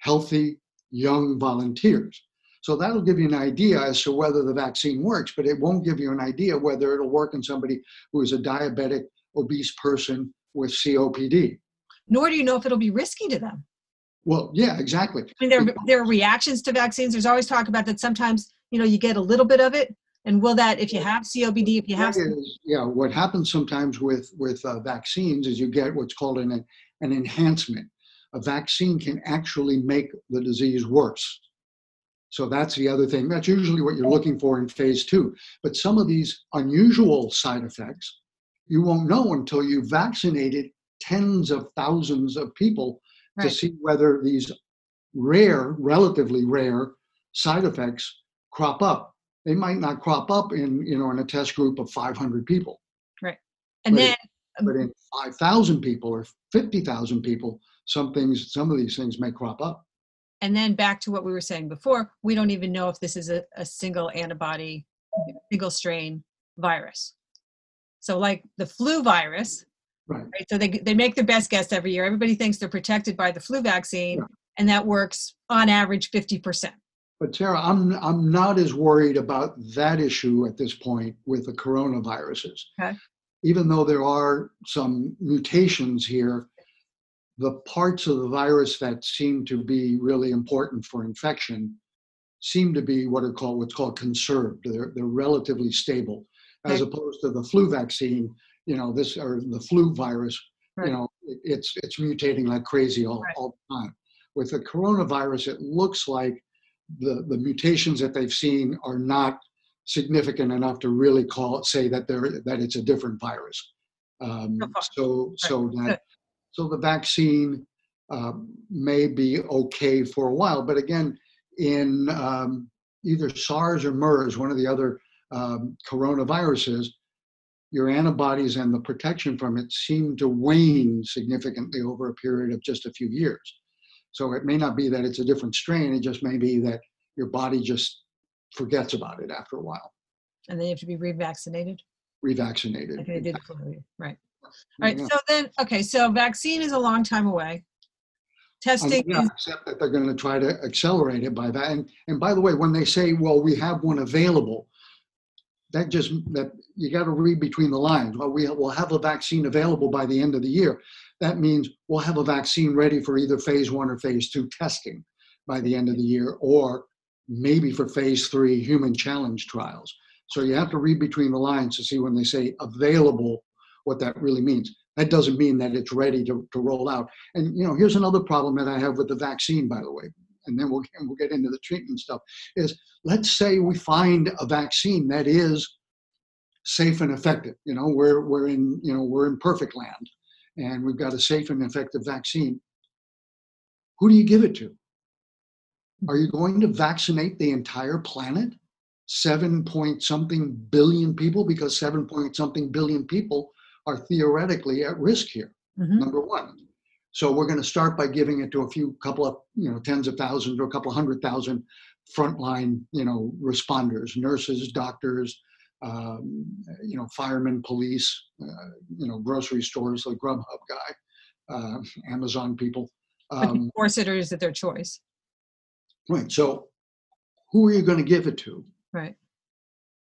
healthy young volunteers. So that'll give you an idea as to whether the vaccine works, but it won't give you an idea whether it'll work in somebody who is a diabetic, obese person with COPD.
Nor do you know if it'll be risky to them.
Well, yeah, exactly.
I mean, there, there are reactions to vaccines. There's always talk about that sometimes, you know, you get a little bit of it. And will that, if you have COPD, if you have,
is- yeah, what happens sometimes with with uh, vaccines is you get what's called an an enhancement. A vaccine can actually make the disease worse. So that's the other thing. That's usually what you're looking for in phase two. But some of these unusual side effects, you won't know until you've vaccinated tens of thousands of people to see whether these rare, relatively rare side effects crop up. They might not crop up in, you know, in a test group of 500 people, Right.
and
But
then, um,
but in 5,000 people or 50,000 people, some things, some of these things may crop up.
and then back to what we were saying before, we don't even know if this is a, a single antibody, single strain virus. So like the flu virus,
Right.
right? So they, they make their best guess every year. Everybody thinks they're protected by the flu vaccine,
Yeah.
and that works on average 50%.
But Sarah, I'm I'm not as worried about that issue at this point with the coronaviruses.
Okay.
Even though there are some mutations here, the parts of the virus that seem to be really important for infection seem to be what are called what's called conserved. They're they're relatively stable, as
Okay.
opposed to the flu vaccine. You know, this or the flu virus.
Right.
You know, it's it's mutating like crazy all,
Right.
all the time. With the coronavirus, it looks like the, the mutations that they've seen are not significant enough to really call it say that they're that it's a different virus. Um,
So
so so that so the vaccine um, may be okay for a while, but again, in um, either SARS or MERS, one of the other um, coronaviruses, your antibodies and the protection from it seem to wane significantly over a period of just a few years. So it may not be that it's a different strain, it just may be that your body just forgets about it after a while,
And then you have to be revaccinated.
revaccinated.
Like they did. Right. All right.
Yeah.
So then, okay. So vaccine is a long time away. Testing
yeah,
is
except that they're going to try to accelerate it by that. And, and by the way, when they say, well, we have one available, that just, that you got to read between the lines. Well, we will have a vaccine available by the end of the year. That means we'll have a vaccine ready for either phase one or phase two testing by the end of the year, or maybe for phase three human challenge trials. So you have to read between the lines to see when they say available, what that really means. That doesn't mean that it's ready to, to roll out. And you know, here's another problem that I have with the vaccine, by the way, and then we'll we'll get into the treatment stuff. Is let's say we find a vaccine that is safe and effective. You know, we're we're in you know we're in perfect land, and we've got a safe and effective vaccine. Who do you give it to? Are you going to vaccinate the entire planet? Seven point something billion people, because seven point something billion people are theoretically at risk here
Mhm.
number one. So we're going to start by giving it to a few couple of, you know, tens of thousands or a couple of hundred thousand frontline, you know, responders, nurses, doctors, um, you know, firemen, police, uh, you know, grocery stores, like Grubhub guy, uh, Amazon people. Um,
or sitters at their choice.
right. So who are you going to give it to?
Right.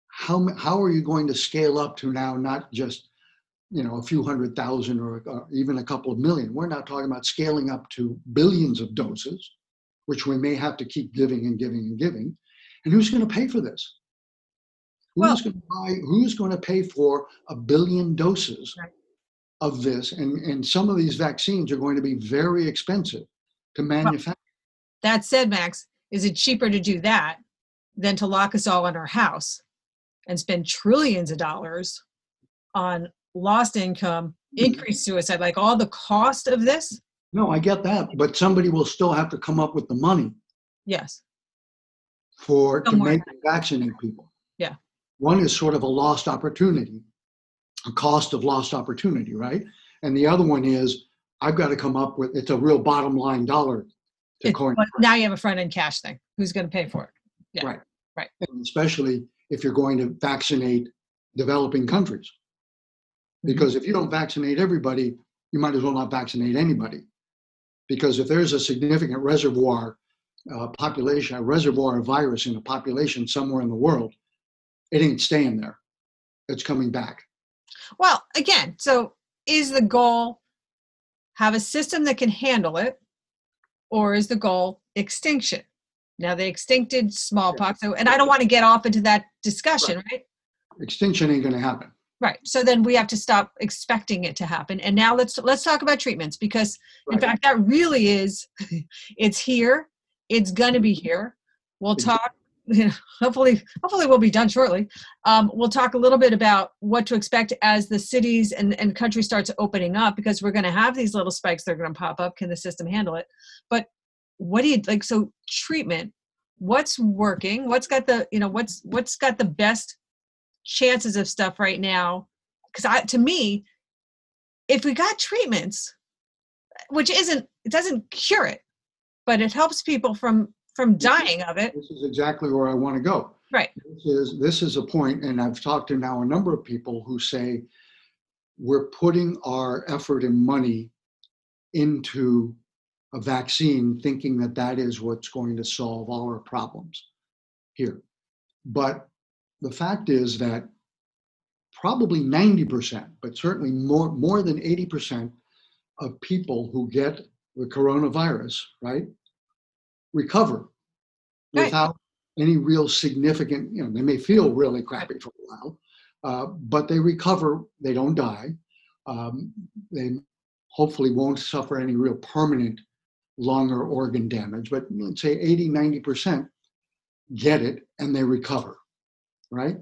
How, how are you going to scale up to now not just you know a few hundred thousand or, or even a couple of million. We're not talking about scaling up to billions of doses which we may have to keep giving and giving and giving. And who's going to pay for this? Who's
Well-
going to buy who's going to pay for a billion doses
Right.
of this? And and some of these vaccines are going to be very expensive to manufacture.
That said, Max, is it cheaper to do that than to lock us all in our house and spend trillions of dollars on lost income,
Mm-hmm.
increased suicide, like all the cost of this?
no i get that but somebody will still have to come up with the money
Yes.
for to make vaccinate people.
Yeah.
One is sort of a lost opportunity, a cost of lost opportunity, right? And the other one is I've got to come up with it's a real bottom line dollar to coin,
now you have a front end cash thing. Who's going to pay for it? yeah,
right?
right.
And especially if you're going to vaccinate developing countries. Because if you don't vaccinate everybody, you might as well not vaccinate anybody. Because if there's a significant reservoir uh, population, a reservoir of virus in a population somewhere in the world, it ain't staying there. It's coming back.
Well, again, so is the goal have a system that can handle it, or is the goal extinction? Now, they extincted smallpox, so, and I don't want to get off into that discussion, right?
Extinction ain't going to happen.
Right. So then we have to stop expecting it to happen. And now let's let's talk about treatments because in fact that really is it's here. It's gonna be here. We'll talk you know, hopefully hopefully we'll be done shortly. Um, we'll talk a little bit about what to expect as the cities and, and country starts opening up because we're gonna have these little spikes that are gonna pop up. Can the system handle it? But what do you like so treatment, what's working? What's got the, you know, what's what's got the best chances of stuff right now because i to me if we got treatments which isn't it doesn't cure it but it helps people from from dying of it
This is exactly where I want to go.
right
This is this is a point, and I've talked to now a number of people who say we're putting our effort and money into a vaccine thinking that that is what's going to solve all our problems here. But the fact is that probably 90%, but certainly more, more than 80% of people who get the coronavirus, right, recover
Right.
without any real significant, you know, they may feel really crappy for a while, uh, but they recover, they don't die. Um, they hopefully won't suffer any real permanent lung or organ damage, but let's say 80, 90% get it and they recover, right?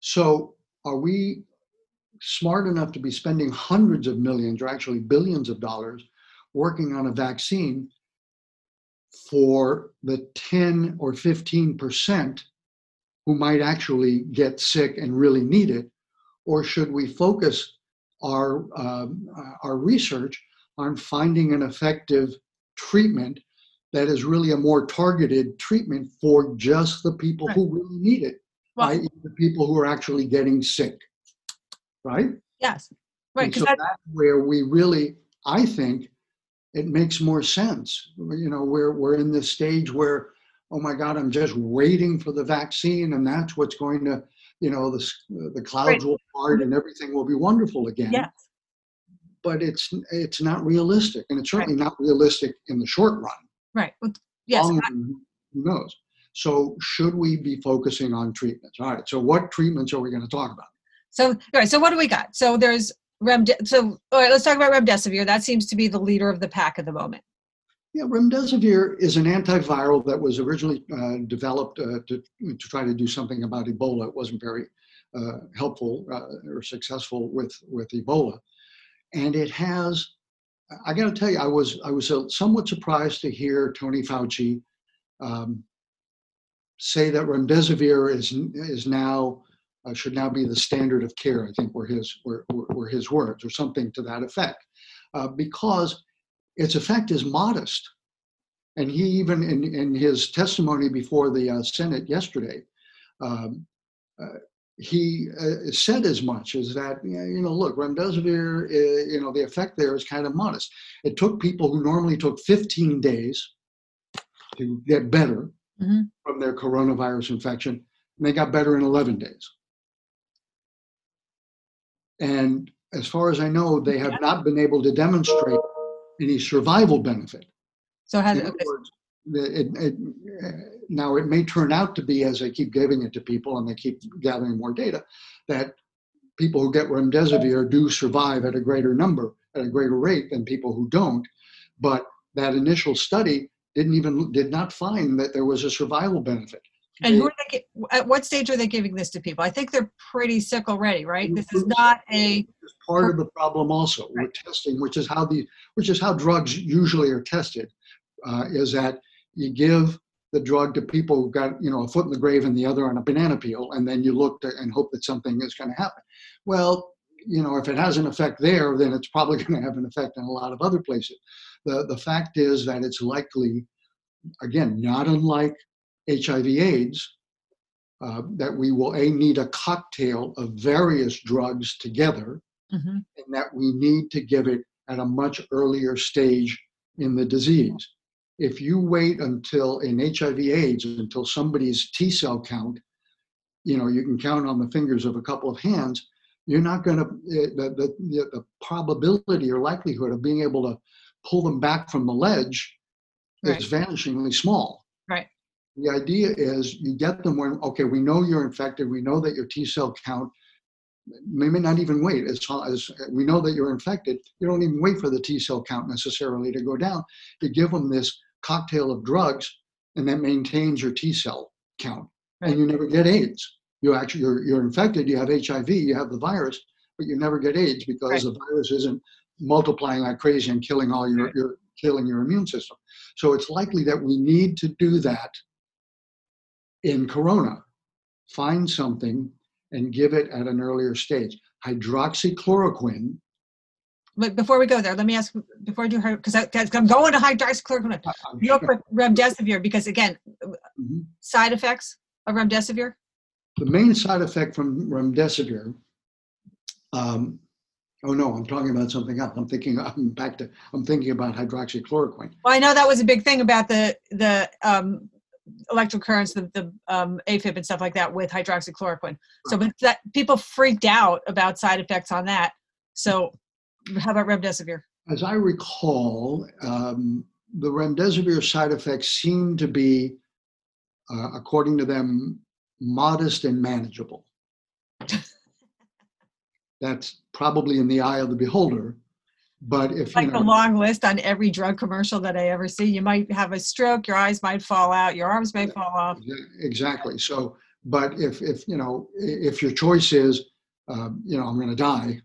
So are we smart enough to be spending hundreds of millions or actually billions of dollars working on a vaccine for the 10 or 15% who might actually get sick and really need it? Or should we focus our, um, uh, our research on finding an effective treatment that is really a more targeted treatment for just the people who really need it,
Well-
i.e., the people who are actually getting sick? Right?
Yes. Right.
And
Because
so
that,
that's where we really, I think, it makes more sense. You know, we're we're in this stage where, oh my God, I'm just waiting for the vaccine, and that's what's going to, you know, the the clouds
Right.
will part and everything will be wonderful again.
yes.
But it's it's not realistic, and it's certainly not realistic in the short run.
Right. Well, Yes.
Long
I-
who knows? So should we be focusing on treatments? All right. So what treatments are we going to talk about?
So, all right. So, what do we got? So, there's remde- So, all right. Let's talk about remdesivir. That seems to be the leader of the pack at the moment.
Yeah, remdesivir is an antiviral that was originally uh, developed uh, to, to try to do something about Ebola. It wasn't very uh, helpful uh, or successful with, with Ebola. And it has, I got to tell you, I was, I was uh, somewhat surprised to hear Tony Fauci um, say that remdesivir is, is now, uh, should now be the standard of care, I think were his, were, were his words, or something to that effect. Uh, because its effect is modest. And he even, in, in his testimony before the uh, Senate yesterday, um, uh, he uh, said as much as that, you know, look, remdesivir, uh, you know, the effect there is kind of modest. It took people who normally took 15 days to get better
Mhm.
From their coronavirus infection, and they got better in 11 days. And as far as I know, they have not been able to demonstrate any survival benefit.
So, has
words, it, it, now it may turn out to be as they keep giving it to people and they keep gathering more data that people who get remdesivir do survive at a greater number at a greater rate than people who don't but that initial study didn't even did not find that there was a survival benefit
And who are they? At what stage are they giving this to people? I think they're pretty sick already, right? This is not a
part of the problem also with
Right.
testing, which is how the which is how drugs usually are tested, uh, is that you give the drug to people who got you know a foot in the grave and the other on a banana peel, and then you look to, and hope that something is going to happen. Well, you know, if it has an effect there, then it's probably going to have an effect in a lot of other places. The the fact is that it's likely, again, not unlike HIV/AIDS, uh, that we will a need a cocktail of various drugs together
Mhm.
and that we need to give it at a much earlier stage in the disease. If you wait until in HIV AIDS until somebody's T cell count, you know, you can count on the fingers of a couple of hands, you're not going to, the, the, the, the probability or likelihood of being able to pull them back from the ledge
Right.
is vanishingly small.
Right.
The idea is you get them when, okay, we know you're infected, we know that your T cell count may not even wait as, as we know that you're infected you don't even wait for the t cell count necessarily to go down you give them this cocktail of drugs and that maintains your t cell count
Right.
and you never get aids you actually you're, you're infected you have hiv you have the virus but you never get aids because
Right.
the virus isn't multiplying like crazy and killing all your, your killing your immune system so it's likely that we need to do that in corona find something and give it at an earlier stage. Hydroxychloroquine,
But before we go there, let me ask before I do her because I'm going to hydroxychloroquine. Real quick, remdesivir because again,
Mhm.
side effects of remdesivir.
the main side effect from remdesivir, um, Oh no, I'm talking about something else. I'm thinking. I'm back to. I'm thinking about hydroxychloroquine.
Well, I know that was a big thing about the the um, electrical currents, the, the um, AFib and stuff like that with hydroxychloroquine. So, but that people freaked out about side effects on that. So, how about remdesivir?
As I recall, um, the remdesivir side effects seem to be, uh, according to them, modest and manageable. That's probably in the eye of the beholder. But if
like
you know,
the long list on every drug commercial that I ever see, you might have a stroke, your eyes might fall out, your arms may fall off.
exactly. So, but if if you know if your choice is, um, you know, I'm going to die,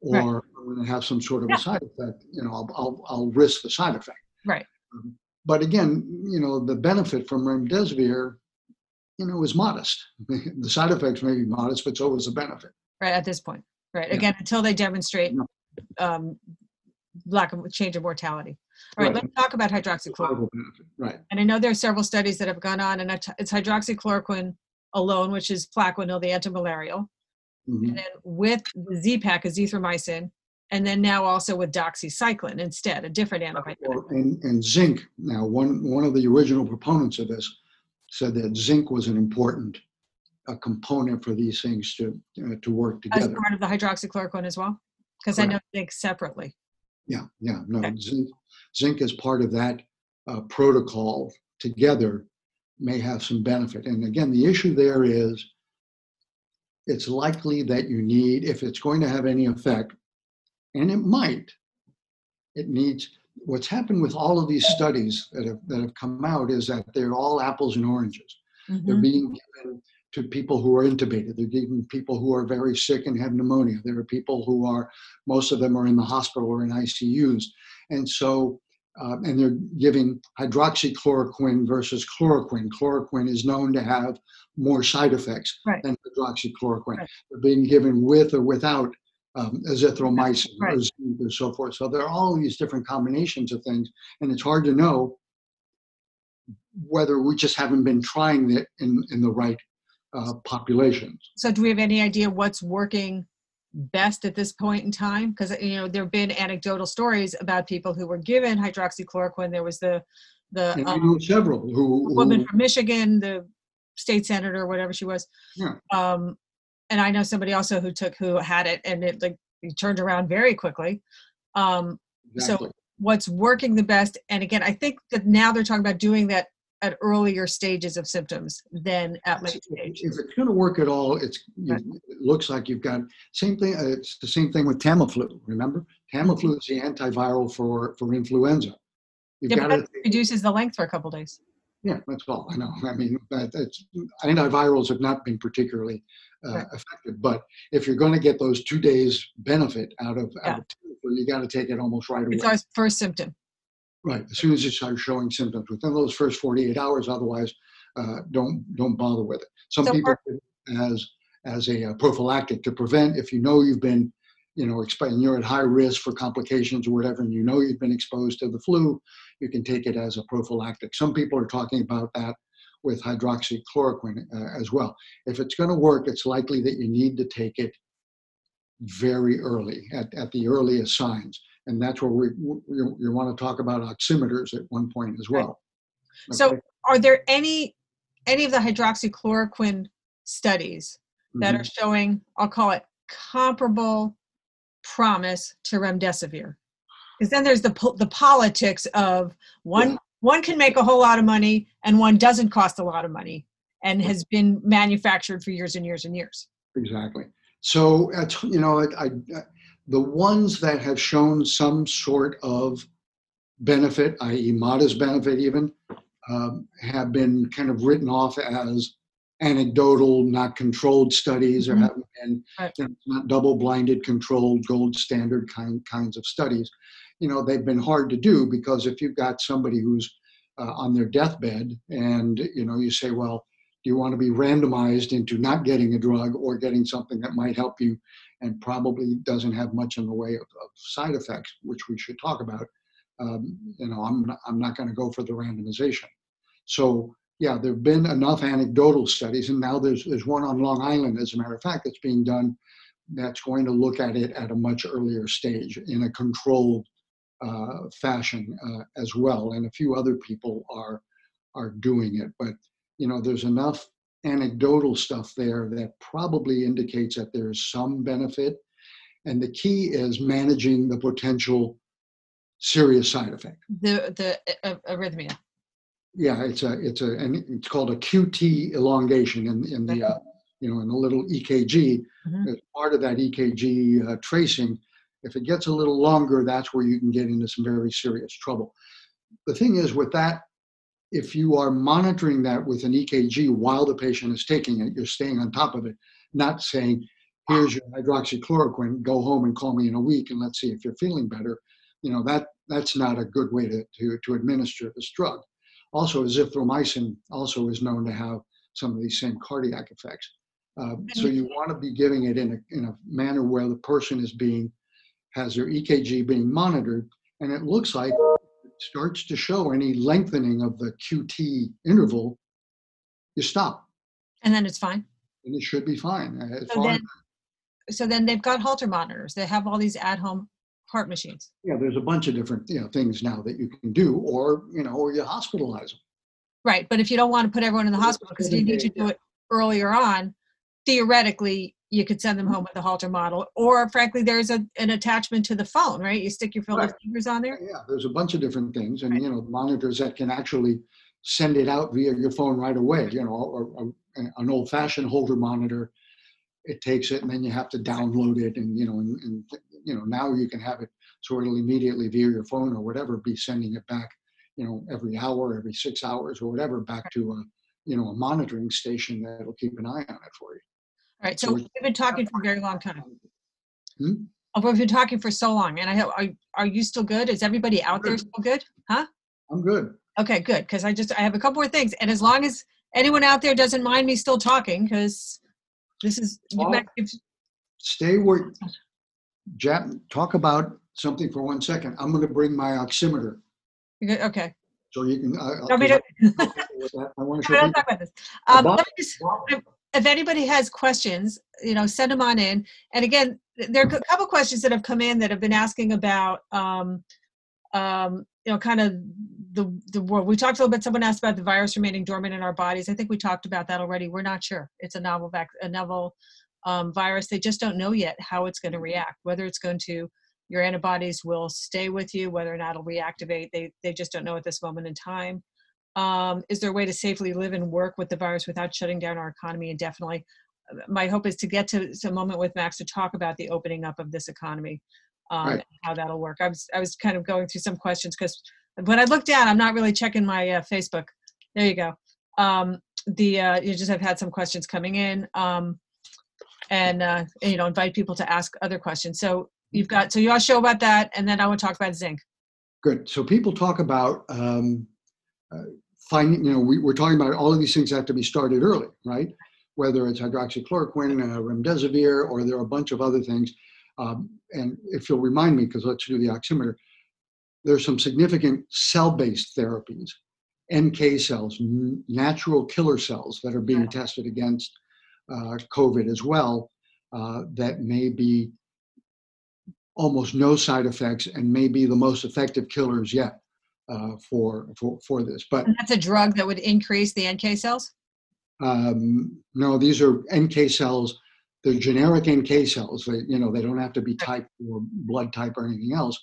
or right. I'm going to have some sort of yeah. a side effect, you know, I'll, I'll I'll risk the side effect.
Right.
Um, but again, you know, the benefit from remdesivir, you know, is modest. the side effects may be modest, but so is the benefit.
Right at this point. Right. Yeah. Again, until they demonstrate um, lack of change of mortality. All right, right. let's talk about hydroxychloroquine.
Right.
And I know there are several studies that have gone on, and it's hydroxychloroquine alone, which is Plaquenil, the antimalarial, mm-hmm. and then with the Z-Pak, azithromycin, and then now also with doxycycline instead, a different antibiotic.
And, and zinc. Now, one one of the original proponents of this said that zinc was an important a component for these things to uh, to work together.
As part of the hydroxychloroquine as well, because I know zinc separately.
Yeah, yeah, no, okay. zinc, zinc as part of that uh, protocol together may have some benefit. And again, the issue there is it's likely that you need, if it's going to have any effect, and it might, it needs. What's happened with all of these studies that have that have come out is that they're all apples and oranges. Mm-hmm. They're being given to people who are intubated. They're giving people who are very sick and have pneumonia. There are people who are, most of them are in the hospital or in ICUs. And so, uh, and they're giving hydroxychloroquine versus chloroquine. Chloroquine is known to have more side effects right. than hydroxychloroquine. Right. They're being given with or without um, azithromycin right. or so forth. So there are all these different combinations of things, and it's hard to know whether we just haven't been trying it in, in the right uh, populations.
So, do we have any idea what's working best at this point in time? Because you know there have been anecdotal stories about people who were given hydroxychloroquine. There was the the
um, several who,
who, woman from Michigan, the state senator, whatever she was.
Yeah.
Um, and I know somebody also who took who had it, and it like it turned around very quickly. Um, exactly. So, what's working the best? And again, I think that now they're talking about doing that at earlier stages of symptoms than at late stage.
If it's going to work at all, it's you, it looks like you've got same thing. Uh, it's the same thing with Tamiflu. Remember, Tamiflu is the antiviral for for influenza.
You've yeah, but it reduces the length for a couple days.
Yeah, that's all. I know. I mean, antivirals have not been particularly uh, right. effective. But if you're going to get those two days benefit out of, yeah. out of Tamiflu, you got to take it almost right away.
It's our first symptom.
Right, as soon as you start showing symptoms within those first 48 hours, otherwise, uh, don't don't bother with it. Some so people as as a uh, prophylactic to prevent if you know you've been, you know, exposed, you're at high risk for complications or whatever, and you know you've been exposed to the flu, you can take it as a prophylactic. Some people are talking about that with hydroxychloroquine uh, as well. If it's going to work, it's likely that you need to take it very early at, at the earliest signs and that's where we you, you want to talk about oximeters at one point as well.
Okay. So, are there any any of the hydroxychloroquine studies that mm-hmm. are showing, I'll call it comparable promise to remdesivir? Because then there's the the politics of one yeah. one can make a whole lot of money and one doesn't cost a lot of money and has been manufactured for years and years and years.
Exactly. So, you know, I, I the ones that have shown some sort of benefit, i.e., modest benefit even, um, have been kind of written off as anecdotal, not controlled studies, or mm-hmm. haven't been right. you know, not double-blinded, controlled, gold standard kind kinds of studies. You know, they've been hard to do because if you've got somebody who's uh, on their deathbed, and you know, you say, well, do you want to be randomized into not getting a drug or getting something that might help you and probably doesn't have much in the way of, of side effects, which we should talk about. Um, you know, I'm not, I'm not going to go for the randomization. So yeah, there have been enough anecdotal studies, and now there's there's one on Long Island, as a matter of fact, that's being done that's going to look at it at a much earlier stage in a controlled uh, fashion uh, as well. And a few other people are are doing it, but you know, there's enough anecdotal stuff there that probably indicates that there is some benefit. And the key is managing the potential serious side effect.
The the uh, arrhythmia.
Yeah, it's a it's a and it's called a QT elongation in in the uh, you know in a little EKG. Mm-hmm. As part of that EKG uh, tracing, if it gets a little longer, that's where you can get into some very serious trouble. The thing is with that, if you are monitoring that with an EKG while the patient is taking it, you're staying on top of it, not saying, here's your hydroxychloroquine, go home and call me in a week and let's see if you're feeling better. You know, that that's not a good way to, to, to administer this drug. Also, azithromycin also is known to have some of these same cardiac effects. Uh, so you want to be giving it in a, in a manner where the person is being, has their EKG being monitored, and it looks like starts to show any lengthening of the QT interval, you stop.
And then it's fine.
And it should be fine.
Uh, so, then, so then they've got Holter monitors. They have all these at-home heart machines.
Yeah, there's a bunch of different you know things now that you can do, or you know, or you hospitalize them.
Right, but if you don't want to put everyone in the hospital because you need to do it earlier on, theoretically you could send them home with a Holter model, or frankly, there's a, an attachment to the phone, right? You stick your right. fingers on there.
Yeah, there's a bunch of different things, and right. you know, monitors that can actually send it out via your phone right away. You know, or, or an old-fashioned Holter monitor, it takes it, and then you have to download it, and you know, and, and you know, now you can have it so it'll immediately via your phone or whatever be sending it back, you know, every hour, every six hours or whatever back to a, you know, a monitoring station that'll keep an eye on it for you.
All right. So, so we've been talking for a very long time. Hmm? Oh, we've been talking for so long, and I have. Are, are you still good? Is everybody out there still good? Huh?
I'm good.
Okay, good. Because I just I have a couple more things, and as long as anyone out there doesn't mind me still talking, because this is well,
stay where Jap, talk about something for one second. I'm going to bring my oximeter.
Okay.
So you can.
I, to, I want to show talk about this. Um, let me just, if anybody has questions, you know, send them on in. And again, there are a couple questions that have come in that have been asking about, um, um, you know, kind of the the world. We talked a little bit. Someone asked about the virus remaining dormant in our bodies. I think we talked about that already. We're not sure. It's a novel vac- a novel um, virus. They just don't know yet how it's going to react, whether it's going to, your antibodies will stay with you, whether or not it'll reactivate. They, they just don't know at this moment in time. Um, is there a way to safely live and work with the virus without shutting down our economy indefinitely? My hope is to get to, to a moment with Max to talk about the opening up of this economy, um, right. how that'll work. I was, I was kind of going through some questions because when I look down, I'm not really checking my uh, Facebook. There you go. Um, the uh, you just have had some questions coming in. Um, and uh, you know invite people to ask other questions. So you've got so you to show about that, and then I want to talk about zinc.
Good. So people talk about um, finding. You know, we, we're talking about all of these things have to be started early, right? Whether it's hydroxychloroquine, uh, remdesivir, or there are a bunch of other things. Um, and if you'll remind me, because let's do the oximeter, there's some significant cell-based therapies, NK cells, natural killer cells that are being tested against uh, COVID as well uh, that may be almost no side effects and may be the most effective killers yet uh, for, for, for this. But
and that's a drug that would increase the NK cells?
Um, no, these are NK cells. They're generic NK cells. They, you know, they don't have to be type or blood type or anything else.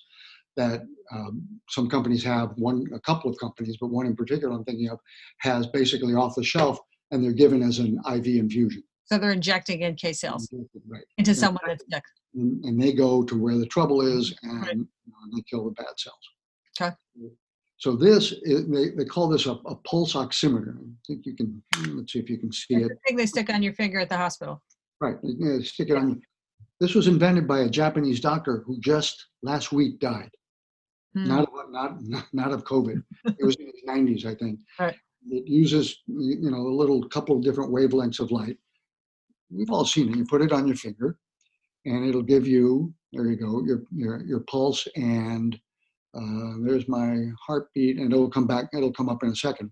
That um, some companies have one, a couple of companies, but one in particular I'm thinking of has basically off the shelf, and they're given as an IV infusion.
So they're injecting NK cells right. into someone that's sick.
And, and, they go to where the trouble is and right. you know, they kill the bad cells.
Okay.
So this, is, they, they call this a, a, pulse oximeter. I think you can, let's see if you can see
it's
it.
The thing they stick on your finger at the hospital.
Right, yeah, stick it on. This was invented by a Japanese doctor who just last week died. Hmm. Not, of, not, not, not of COVID. it was in his 90s, I think.
Right.
It uses, you know, a little couple of different wavelengths of light we've all seen it. You put it on your finger, and it'll give you there you go your your, your pulse and uh, there's my heartbeat, and it'll come back. It'll come up in a second.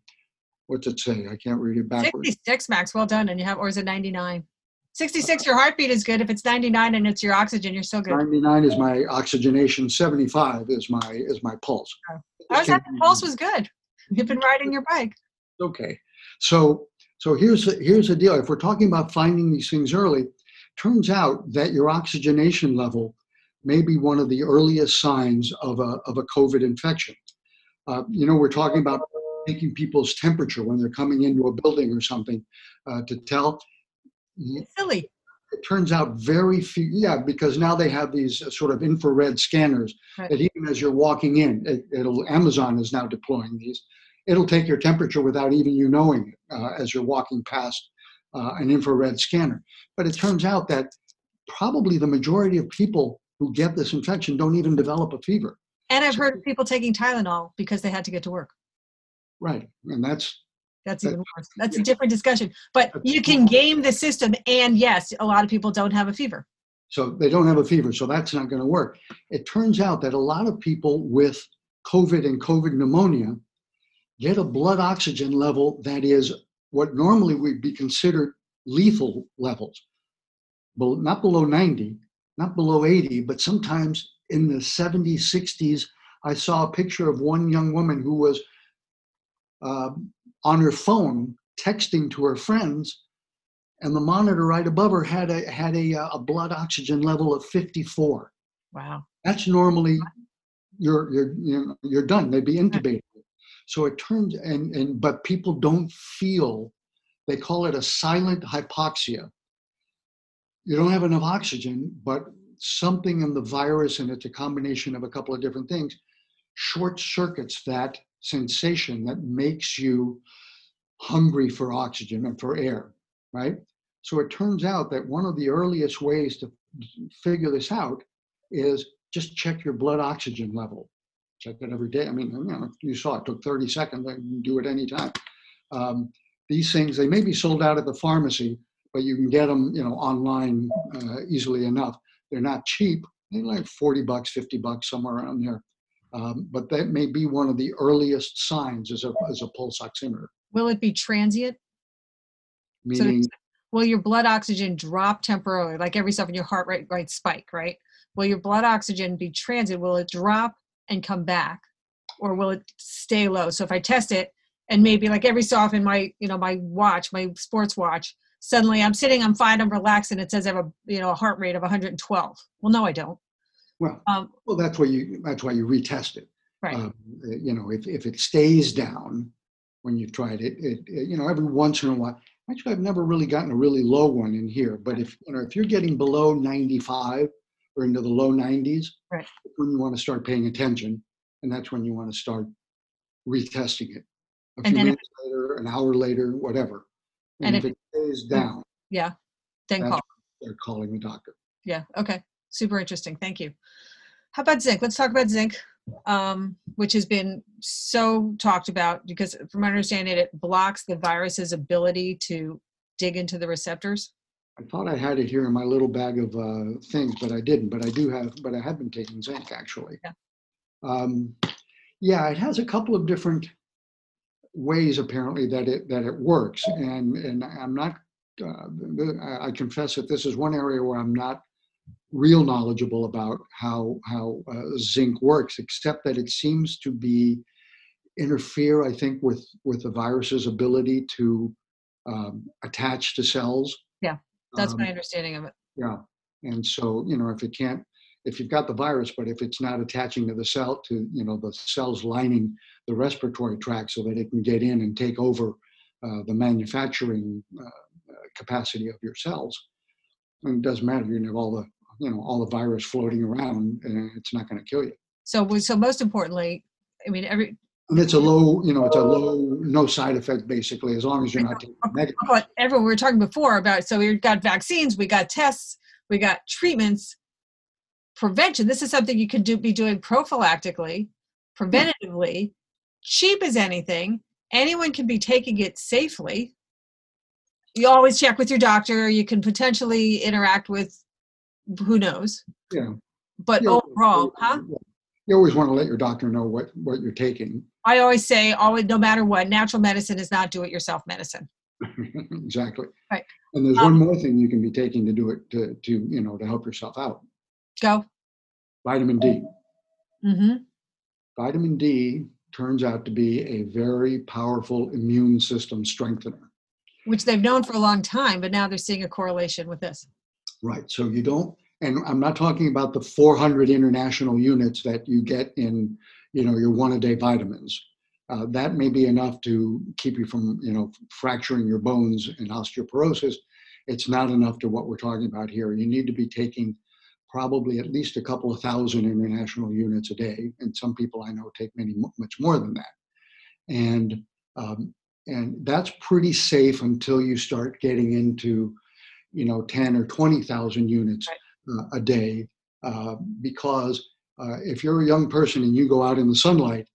What's it say? I can't read it backwards.
66 max. Well done. And you have, or is it 99? 66, your heartbeat is good. If it's 99 and it's your oxygen, you're still good.
99 is my oxygenation. 75 is my is my pulse. Oh.
I was the pulse was good. You've been riding your bike.
Okay, so so here's the, here's the deal. If we're talking about finding these things early, turns out that your oxygenation level may be one of the earliest signs of a of a COVID infection. Uh, you know, we're talking about taking people's temperature when they're coming into a building or something uh, to tell.
It's silly.
It turns out very few, yeah, because now they have these uh, sort of infrared scanners
Right.
that even as you're walking in, it, it'll Amazon is now deploying these. It'll take your temperature without even you knowing it uh, as you're walking past uh, an infrared scanner. But it turns out that probably the majority of people who get this infection don't even develop a fever.
And I've heard of people taking Tylenol because they had to get to work.
Right, and that's
That's
That-
even worse. That's a different discussion. But you can game the system, and yes, a lot of people don't have a fever.
So they don't have a fever, so that's not going to work. It turns out that a lot of people with COVID and COVID pneumonia get a blood oxygen level that is what normally would be considered lethal levels. but Not below 90, not below 80, but sometimes in the 70s, 60s. I saw a picture of one young woman who was um, on her phone texting to her friends and the monitor right above her had a had a, uh, a blood oxygen level of 54.
Wow.
That's normally you're you're you're, you're done. They'd be intubated. So it turns and and but people don't feel. They call it a silent hypoxia. You don't have enough oxygen, but something in the virus, and it's a combination of a couple of different things, short circuits that sensation that makes you hungry for oxygen and for air, right? So it turns out that one of the earliest ways to figure this out is just check your blood oxygen level. Check it every day. I mean, you, know, you saw it took 30 seconds. I can do it anytime. Um, these things they may be sold out at the pharmacy, but you can get them, you know, online uh, easily enough. They're not cheap. They're like 40 bucks, 50 bucks, somewhere around there. Um, but that may be one of the earliest signs as a as a pulse oximeter,
Will it be transient? So
meaning
Will your blood oxygen drop temporarily, like every so often your heart rate might spike, right? Will your blood oxygen be transient? Will it drop and come back, or will it stay low? So if I test it, and maybe like every so often my you know my watch, my sports watch, suddenly I'm sitting, I'm fine, I'm relaxed, and it says I have a you know a heart rate of 112. Well, no, I don't.
well,
Um,
well, that's why you that's why you retest it.
right.
Um, uh, you know, if, if it stays down when you've tried it, it, it, you know, every once in a while. Actually, I've never really gotten a really low one in here. But if you know, if you're getting below 95 or into the low 90s,
Right.
that's when you want to start paying attention, and that's when you want to start retesting it. A
And
few minutes later, an hour later, whatever.
And
And, if,
if-
it stays down,
yeah. Then call.
they're calling the doctor.
Yeah. Okay. Super interesting. Thank you. How about zinc? Let's talk about zinc, um, which has been so talked about because, from my understanding, it blocks the virus's ability to dig into the receptors.
I thought I had it here in my little bag of uh, things, but I didn't. But I do have, but I have been taking zinc actually.
Yeah.
Um, yeah, it has a couple of different ways apparently that it that it works, and and I'm not. Uh, I- I confess that this is one area where I'm not real knowledgeable about how how uh, zinc works, except that it seems to be interfere, I think, with with the virus's ability to um, attach to cells. Yeah.
That's
Um,
my understanding of it.
yeah. And so, you know, if it can't, if you've got the virus, but if it's not attaching to the cell, to, you know, the cells lining the respiratory tract so that it can get in and take over uh, the manufacturing uh, capacity of your cells, and it doesn't matter. You can have all the, you know, all the virus floating around and it's not going to kill you.
So, so most importantly, I mean, every
And it's a low, you know, it's a low, no side effect basically, as long as you're not taking negative.
everyone we were talking before about so we got vaccines, we got tests, we got treatments, prevention. This is something you could do be doing prophylactically, preventatively, cheap as anything. Anyone can be taking it safely. You always check with your doctor. You can potentially interact with who knows.
Yeah.
But
You
overall, huh?
You always want to let your doctor know what, what you're taking.
I always say, always, no matter what, natural medicine is not do-it-yourself medicine.
exactly.
Right.
And there's
Um,
one more thing you can be taking to do it to, to you know to help yourself out.
Go.
Vitamin D.
Mm-hmm.
Vitamin D turns out to be a very powerful immune system strengthener.
Which they've known for a long time, but now they're seeing a correlation with this.
Right. So you don't, and I'm not talking about the 400 international units that you get in, you know, your one a day vitamins. Uh, that may be enough to keep you from, you know, fracturing your bones and osteoporosis. It's not enough to what we're talking about here. You need to be taking probably at least a couple of thousand international units a day, and some people I know take many much more than that. And um, and that's pretty safe until you start getting into, you know, 10 or 20,000 units uh, a day, uh, because uh, if you're a young person and you go out in the sunlight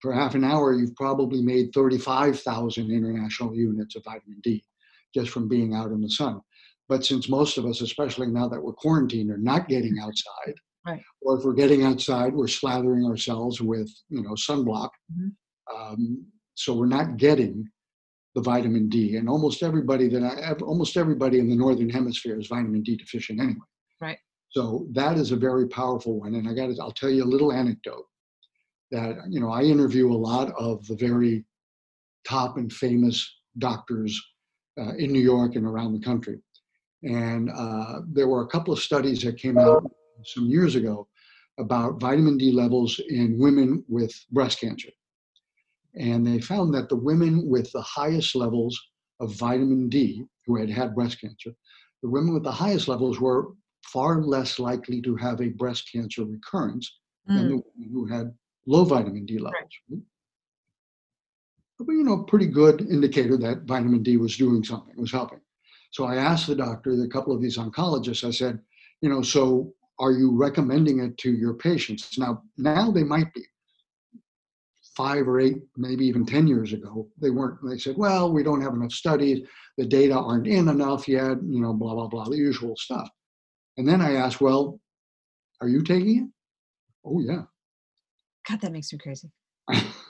for half an hour, you've probably made 35,000 international units of vitamin D just from being out in the sun. But since most of us, especially now that we're quarantined, are not getting outside,
Right.
or if we're getting outside, we're slathering ourselves with, you know, sunblock.
Mhm.
Um, so we're not getting the vitamin D. And almost everybody that I ev- almost everybody in the northern hemisphere is vitamin D deficient anyway.
Right.
So that is a very powerful one. And I got I'll tell you a little anecdote that, you know, I interview a lot of the very top and famous doctors uh, in New York and around the country. And uh, there were a couple of studies that came out some years ago about vitamin D levels in women with breast cancer. And they found that the women with the highest levels of vitamin D, who had had breast cancer, the women with the highest levels were far less likely to have a breast cancer recurrence than
Mm.
the women who had low vitamin D levels. But, you know, pretty good indicator that vitamin D was doing something, was helping. So I asked the doctor, a couple of these oncologists, I said, you know, so are you recommending it to your patients? Now, now they might be. Five or eight, maybe even 10 years ago, they weren't. They said, well, we don't have enough studies. The data aren't in enough yet, you know, blah, blah, blah, the usual stuff. And then I asked, well, are you taking it? Oh, yeah.
God, that makes me crazy.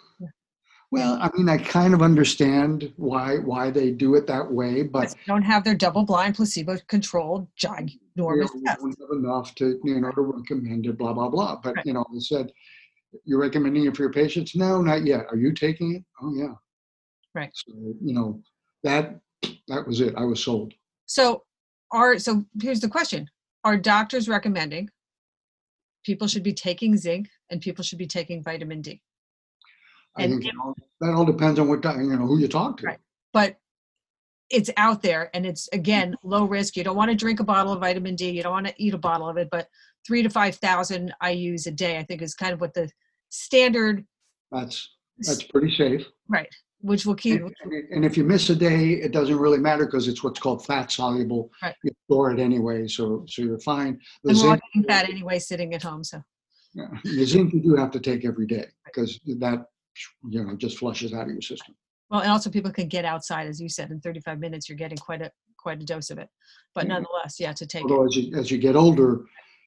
Well, I mean, I kind of understand why why they do it that way, but
they don't have their double-blind, placebo-controlled,
you
ginormous
know, we
test.
enough to you know to recommend it, blah blah blah. But
Right.
you know, they said you're recommending it for your patients. No, not yet. Are you taking it? Oh yeah.
Right.
So you know that that was it. I was sold.
So, are so here's the question: Are doctors recommending people should be taking zinc and people should be taking vitamin D?
I
And
think
if-
it all, that all depends on what you know who you talk to.
Right. But it's out there, and it's again low risk. You don't want to drink a bottle of vitamin D. You don't want to eat a bottle of it, but three to five thousand IU's a day, I think, is kind of what the standard.
That's that's pretty safe.
right, which will keep.
And, and- if you miss a day, it doesn't really matter because it's what's called fat soluble.
Right.
You store it anyway, so so you're fine. The
And we're
zinc,
fat anyway, sitting at home. So
yeah, the zinc you do have to take every day because that you know just flushes out of your system.
well, and also people can get outside, as you said, in 35 minutes, you're getting quite a quite a dose of it. But nonetheless, yeah, to take it.
As you as you get older,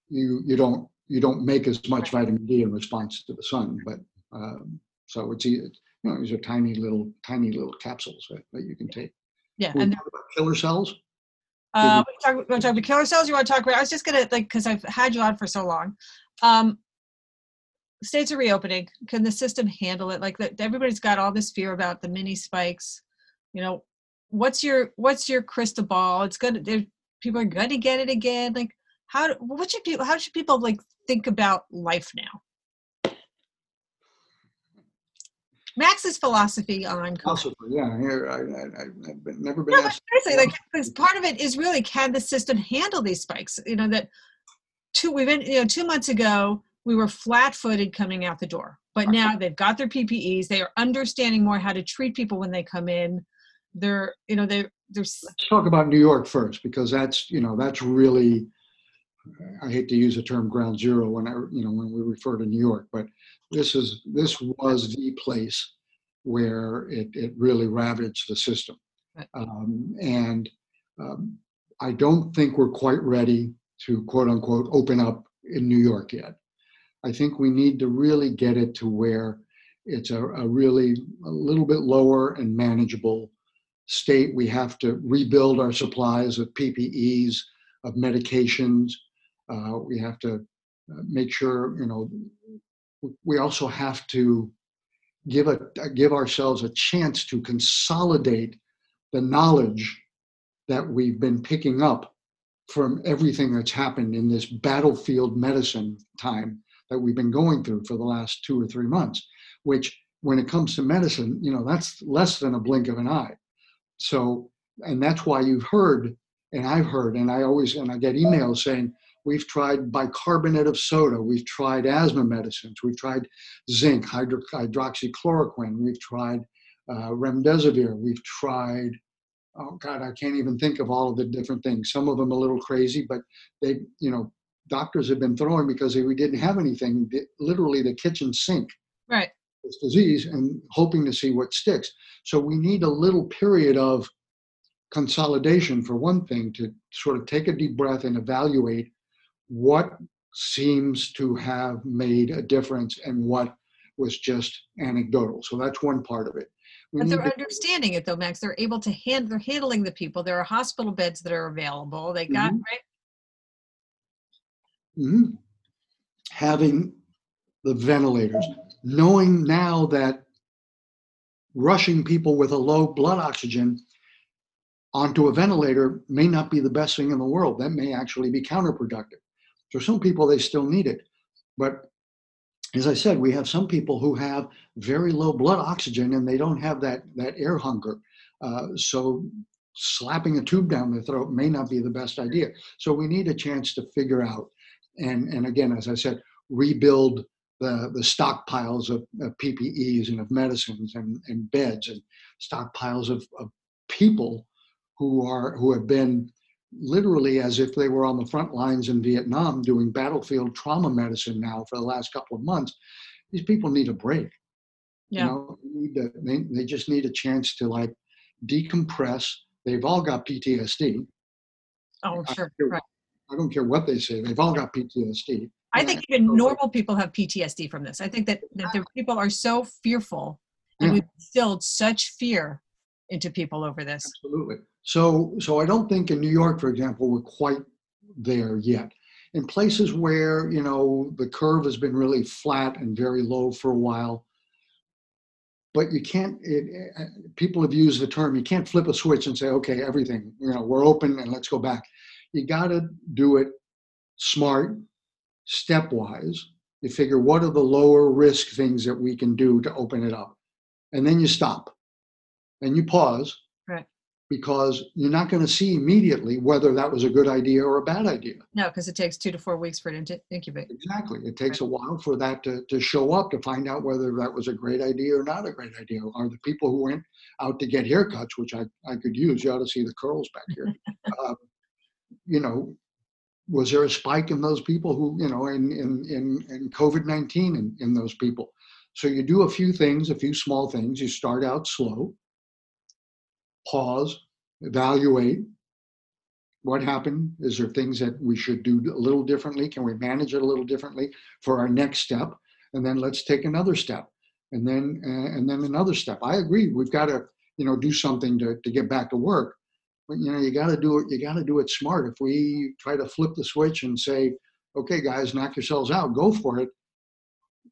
you you don't you don't make as much vitamin D in response to the sun. But um, so it's you know these are tiny little tiny little capsules that, that you can take.
Yeah,
We
and
talk about killer cells.
Uh, we talk, we talk about killer cells. You want to talk about? I was just gonna like because I've had you on for so long. Um, states are reopening. Can the system handle it? Like that, everybody's got all this fear about the mini spikes. You know, what's your what's your crystal ball? It's gonna. there- People are gonna get it again. Like how? What should people? How should people like think about life now? Max's philosophy on.
Possibly, yeah. Here, I, I, I've never been
No, but
asked.
seriously, like because part of it is really can the system handle these spikes? You know that two we've been you know two months ago we were flat-footed coming out the door, but now they've got their PPEs. They are understanding more how to treat people when they come in. They're you know they they're
Let's talk about New York first because that's you know that's really. I hate to use the term ground zero when I you know when we refer to New York, but this is this was the place where it, it really ravaged the system,
Right.
um, and um, I don't think we're quite ready to quote unquote open up in New York yet. I think we need to really get it to where it's a, a really a little bit lower and manageable state, we have to rebuild our supplies of PPEs, of medications. Uh, we have to uh, make sure, you know, we also have to give a give ourselves a chance to consolidate the knowledge that we've been picking up from everything that's happened in this battlefield medicine time that we've been going through for the last two or three months which when it comes to medicine you know that's less than a blink of an eye so and that's why you've heard and i've heard and i always and i get emails saying we've tried bicarbonate of soda we've tried asthma medicines we've tried zinc hydro, hydroxychloroquine we've tried uh, remdesivir we've tried oh God, I can't even think of all of the different things. Some of them a little crazy, but they, you know, doctors have been throwing because we didn't have anything, literally the kitchen sink.
Right.
This disease and hoping to see what sticks. So we need a little period of consolidation for one thing to sort of take a deep breath and evaluate what seems to have made a difference and what was just anecdotal. So that's one part of it.
We but they're to- understanding it though, Max. They're able to hand. They're handling the people. There are hospital beds that are available. They got mm-hmm. right.
Mm-hmm. Having the ventilators, knowing now that rushing people with a low blood oxygen onto a ventilator may not be the best thing in the world. That may actually be counterproductive. For some people, they still need it. But as I said, we have some people who have very low blood oxygen and they don't have that, that air hunger. Uh, so slapping a tube down their throat may not be the best idea. So we need a chance to figure out, and, and again, as I said, rebuild the, the stockpiles of, of PPEs and of medicines and, and beds and stockpiles of, of people who are who have been literally as if they were on the front lines in Vietnam doing battlefield trauma medicine now for the last couple of months. These people need a break. Yeah. You know, they, to, they, they just need a chance to like decompress. They've all got PTSD.
Oh, sure. Right.
I don't care what they say. They've all got PTSD.
I think even normal people have PTSD from this. I think that, that the people are so fearful and yeah. we've instilled such fear into people over this.
Absolutely. So, so I don't think in New York, for example, we're quite there yet. In places where you know the curve has been really flat and very low for a while, but you can't. It, people have used the term you can't flip a switch and say, okay, everything you know we're open and let's go back. You got to do it smart, stepwise. You figure what are the lower risk things that we can do to open it up, and then you stop and you pause
right.
because you're not going to see immediately whether that was a good idea or a bad idea.
No, because it takes two to four weeks for it to incubate.
Exactly. It takes right. a while for that to, to show up to find out whether that was a great idea or not a great idea. Are the people who went out to get haircuts, which I, I could use, you ought to see the curls back here. uh, you know, was there a spike in those people who, you know, in, in, in, in COVID 19 in, in those people? So you do a few things, a few small things. You start out slow pause, evaluate what happened. Is there things that we should do a little differently? Can we manage it a little differently for our next step? And then let's take another step, and then and then another step. I agree. We've got to you know do something to to get back to work. But you know you got to do it. You got to do it smart. If we try to flip the switch and say, "Okay, guys, knock yourselves out, go for it,"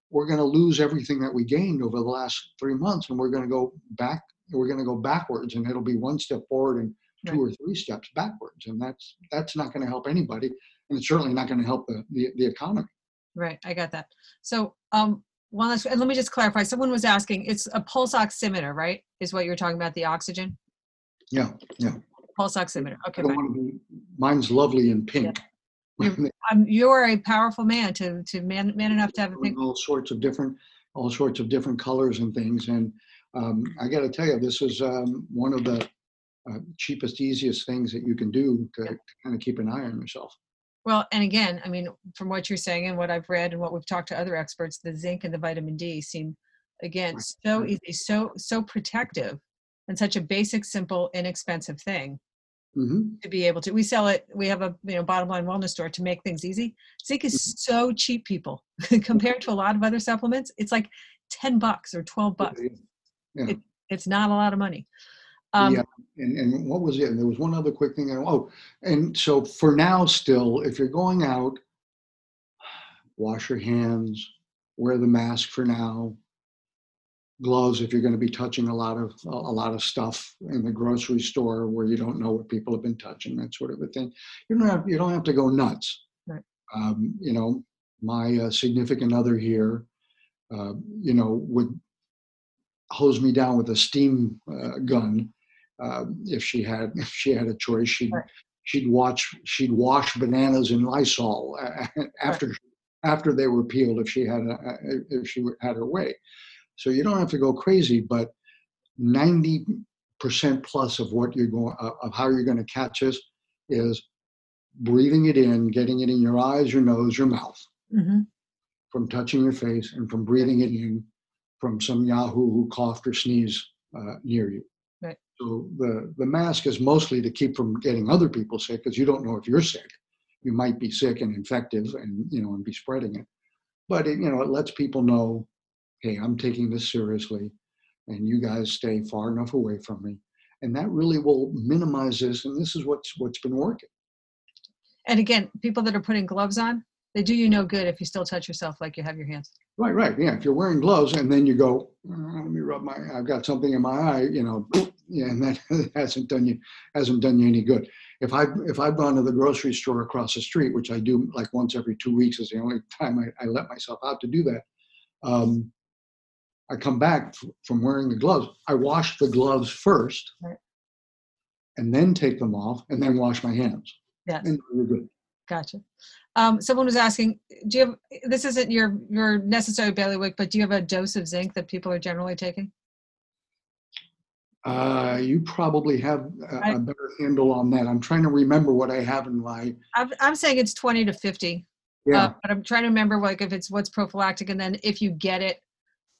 we're going to lose everything that we gained over the last three months, and we're going to go back we're going to go backwards and it'll be one step forward and two right. or three steps backwards and that's that's not going to help anybody and it's certainly not going to help the, the, the economy
right i got that so um one last and let me just clarify someone was asking it's a pulse oximeter right is what you're talking about the oxygen
yeah yeah
pulse oximeter okay
be, mine's lovely in pink.
Yeah. you're, um, you're a powerful man to to man, man enough to have a pink
all sorts of different all sorts of different colors and things and um, I got to tell you, this is um, one of the uh, cheapest, easiest things that you can do to, to kind of keep an eye on yourself.
Well, and again, I mean, from what you're saying and what I've read and what we've talked to other experts, the zinc and the vitamin D seem, again, so easy, so so protective, and such a basic, simple, inexpensive thing mm-hmm. to be able to. We sell it. We have a you know bottom line wellness store to make things easy. Zinc is mm-hmm. so cheap, people, compared to a lot of other supplements. It's like ten bucks or twelve bucks.
Yeah.
It, it's not a lot of money. Um,
yeah. And, and what was it? And there was one other quick thing. Oh, and so for now, still, if you're going out, wash your hands, wear the mask for now, gloves if you're going to be touching a lot of a lot of stuff in the grocery store where you don't know what people have been touching, that sort of a thing. You don't have you don't have to go nuts.
Right.
Um, you know, my uh, significant other here, uh, you know, would hose me down with a steam uh, gun uh, if she had if she had a choice. She'd
right.
she'd watch she'd wash bananas in Lysol after right. after they were peeled if she had a, if she had her way. So you don't have to go crazy, but 90% plus of what you're going of how you're going to catch this is breathing it in, getting it in your eyes, your nose, your mouth,
mm-hmm.
from touching your face, and from breathing it in from some Yahoo who coughed or sneezed uh, near you.
Right.
So the the mask is mostly to keep from getting other people sick because you don't know if you're sick. You might be sick and infective, and you know, and be spreading it. But it, you know, it lets people know, hey, I'm taking this seriously, and you guys stay far enough away from me, and that really will minimize this. And this is what's what's been working.
And again, people that are putting gloves on, they do you no good if you still touch yourself like you have your hands.
Right, right. Yeah. If you're wearing gloves and then you go, oh, let me rub my, I've got something in my eye, you know, yeah, and that hasn't done you, hasn't done you any good. If I, if I've gone to the grocery store across the street, which I do like once every two weeks is the only time I, I let myself out to do that. Um, I come back f- from wearing the gloves. I wash the gloves first
right.
and then take them off and then wash my hands.
Yes.
And we're good.
Gotcha. Um, someone was asking, do you have, this isn't your, your necessary bailiwick, but do you have a dose of zinc that people are generally taking?
Uh, you probably have a,
I-
a better handle on that. I'm trying to remember what I have in my,
I'm, I'm saying it's 20 to 50.
yeah.
Uh, but I'm trying to remember like if it's what's prophylactic and then if you get it.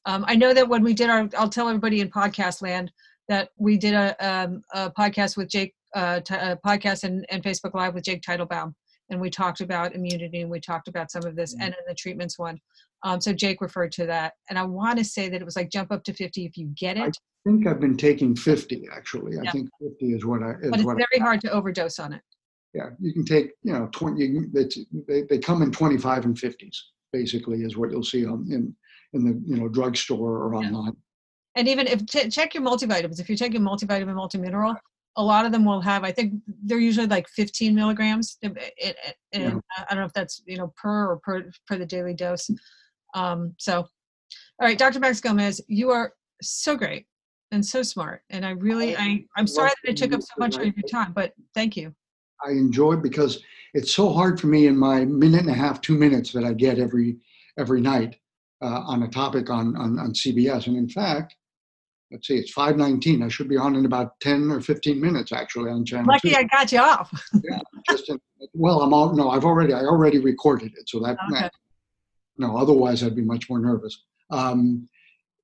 Um, I know that when we did our, I'll tell everybody in podcast land that we did a, um, a podcast with Jake, uh, t- a podcast and, and Facebook Live with Jake Teitelbaum. And we talked about immunity and we talked about some of this
Mhm.
and in the treatments one. Um, so Jake referred to that. And I want to say that it was like jump up to 50 if you get it,
I think I've been taking 50 actually. I think 50 is what I, is
but it's
what, I-
very hard to overdose on it.
yeah, you can take, you know, 20, you it's- they, they come in 25 and 50s basically is what you'll see on, in, in the, you know, drugstore or
Yeah.
online.
And even if ch- check your multivitamins, if you're taking multivitamin, multimineral, a lot of them will have. I think they're usually like 15 milligrams. It, it, it- and
Yeah.
I don't know if that's you know per or per per the daily dose. Um, so, all right, Dr. Max Gomez, you are so great and so smart, and I really I I'm sorry that it took up so much of your time, but thank you.
I enjoy because it's so hard for me in my minute and a half, two minutes that I get every every night uh, on a topic on, on on CBS. And in fact, let's see, it's 5:19. I should be on in about 10 or 15 minutes actually on channel
Lucky
two.
I got you off.
Just in, well, I'm all no, I've already I already recorded it, so that,
Okay.
that no, otherwise I'd be much more nervous. Um,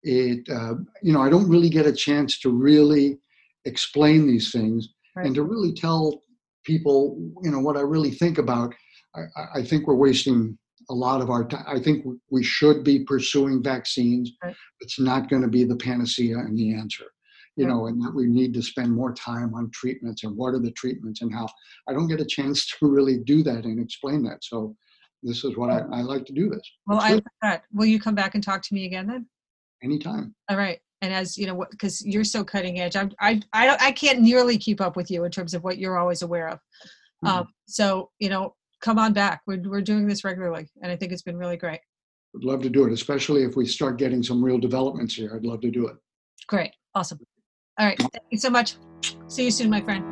it uh, you know I don't really get a chance to really explain these things
Right.
and to really tell people you know what I really think about. I- I think we're wasting a lot of our time. I think we should be pursuing vaccines.
Right.
It's not going to be the panacea and the answer. You
Right.
know, and that we need to spend more time on treatments and what are the treatments and how. I don't get a chance to really do that and explain that. So this is what I, I like to do this.
Well, I like that. Will you come back and talk to me again then?
anytime.
All right. And as you know, because you're so cutting edge, I'm, I, I, don't- I can't nearly keep up with you in terms of what you're always aware of. Um, so, you know, come on back. We're, we're doing this regularly. And I think it's been really great.
Would love to do it, especially if we start getting some real developments here. I'd love to do it.
Great. Awesome. All right. Thank you so much. See you soon, my friend.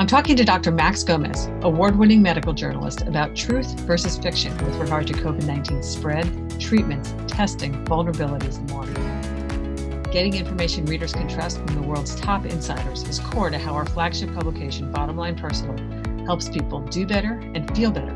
I'm talking to Dr. Max Gomez, award winning medical journalist, about truth versus fiction with regard to COVID 19 spread, treatments, testing, vulnerabilities, and more. Getting information readers can trust from the world's top insiders is core to how our flagship publication, Bottom Line Personal, helps people do better and feel better.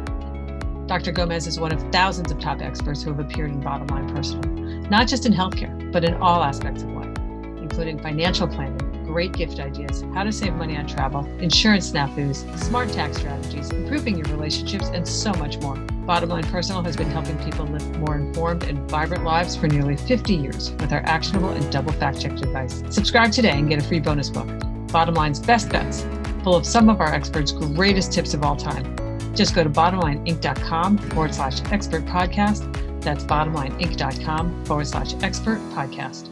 Dr. Gomez is one of thousands of top experts who have appeared in Bottom Line Personal, not just in healthcare, but in all aspects of life, including financial planning, great gift ideas, how to save money on travel, insurance snafus, smart tax strategies, improving your relationships, and so much more. Bottom Line Personal has been helping people live more informed and vibrant lives for nearly 50 years with our actionable and double fact checked advice. Subscribe today and get a free bonus book. Bottomline's best bets, full of some of our experts' greatest tips of all time. Just go to bottomlineinc.com forward slash expert podcast. That's bottomlineinc.com forward slash expert podcast.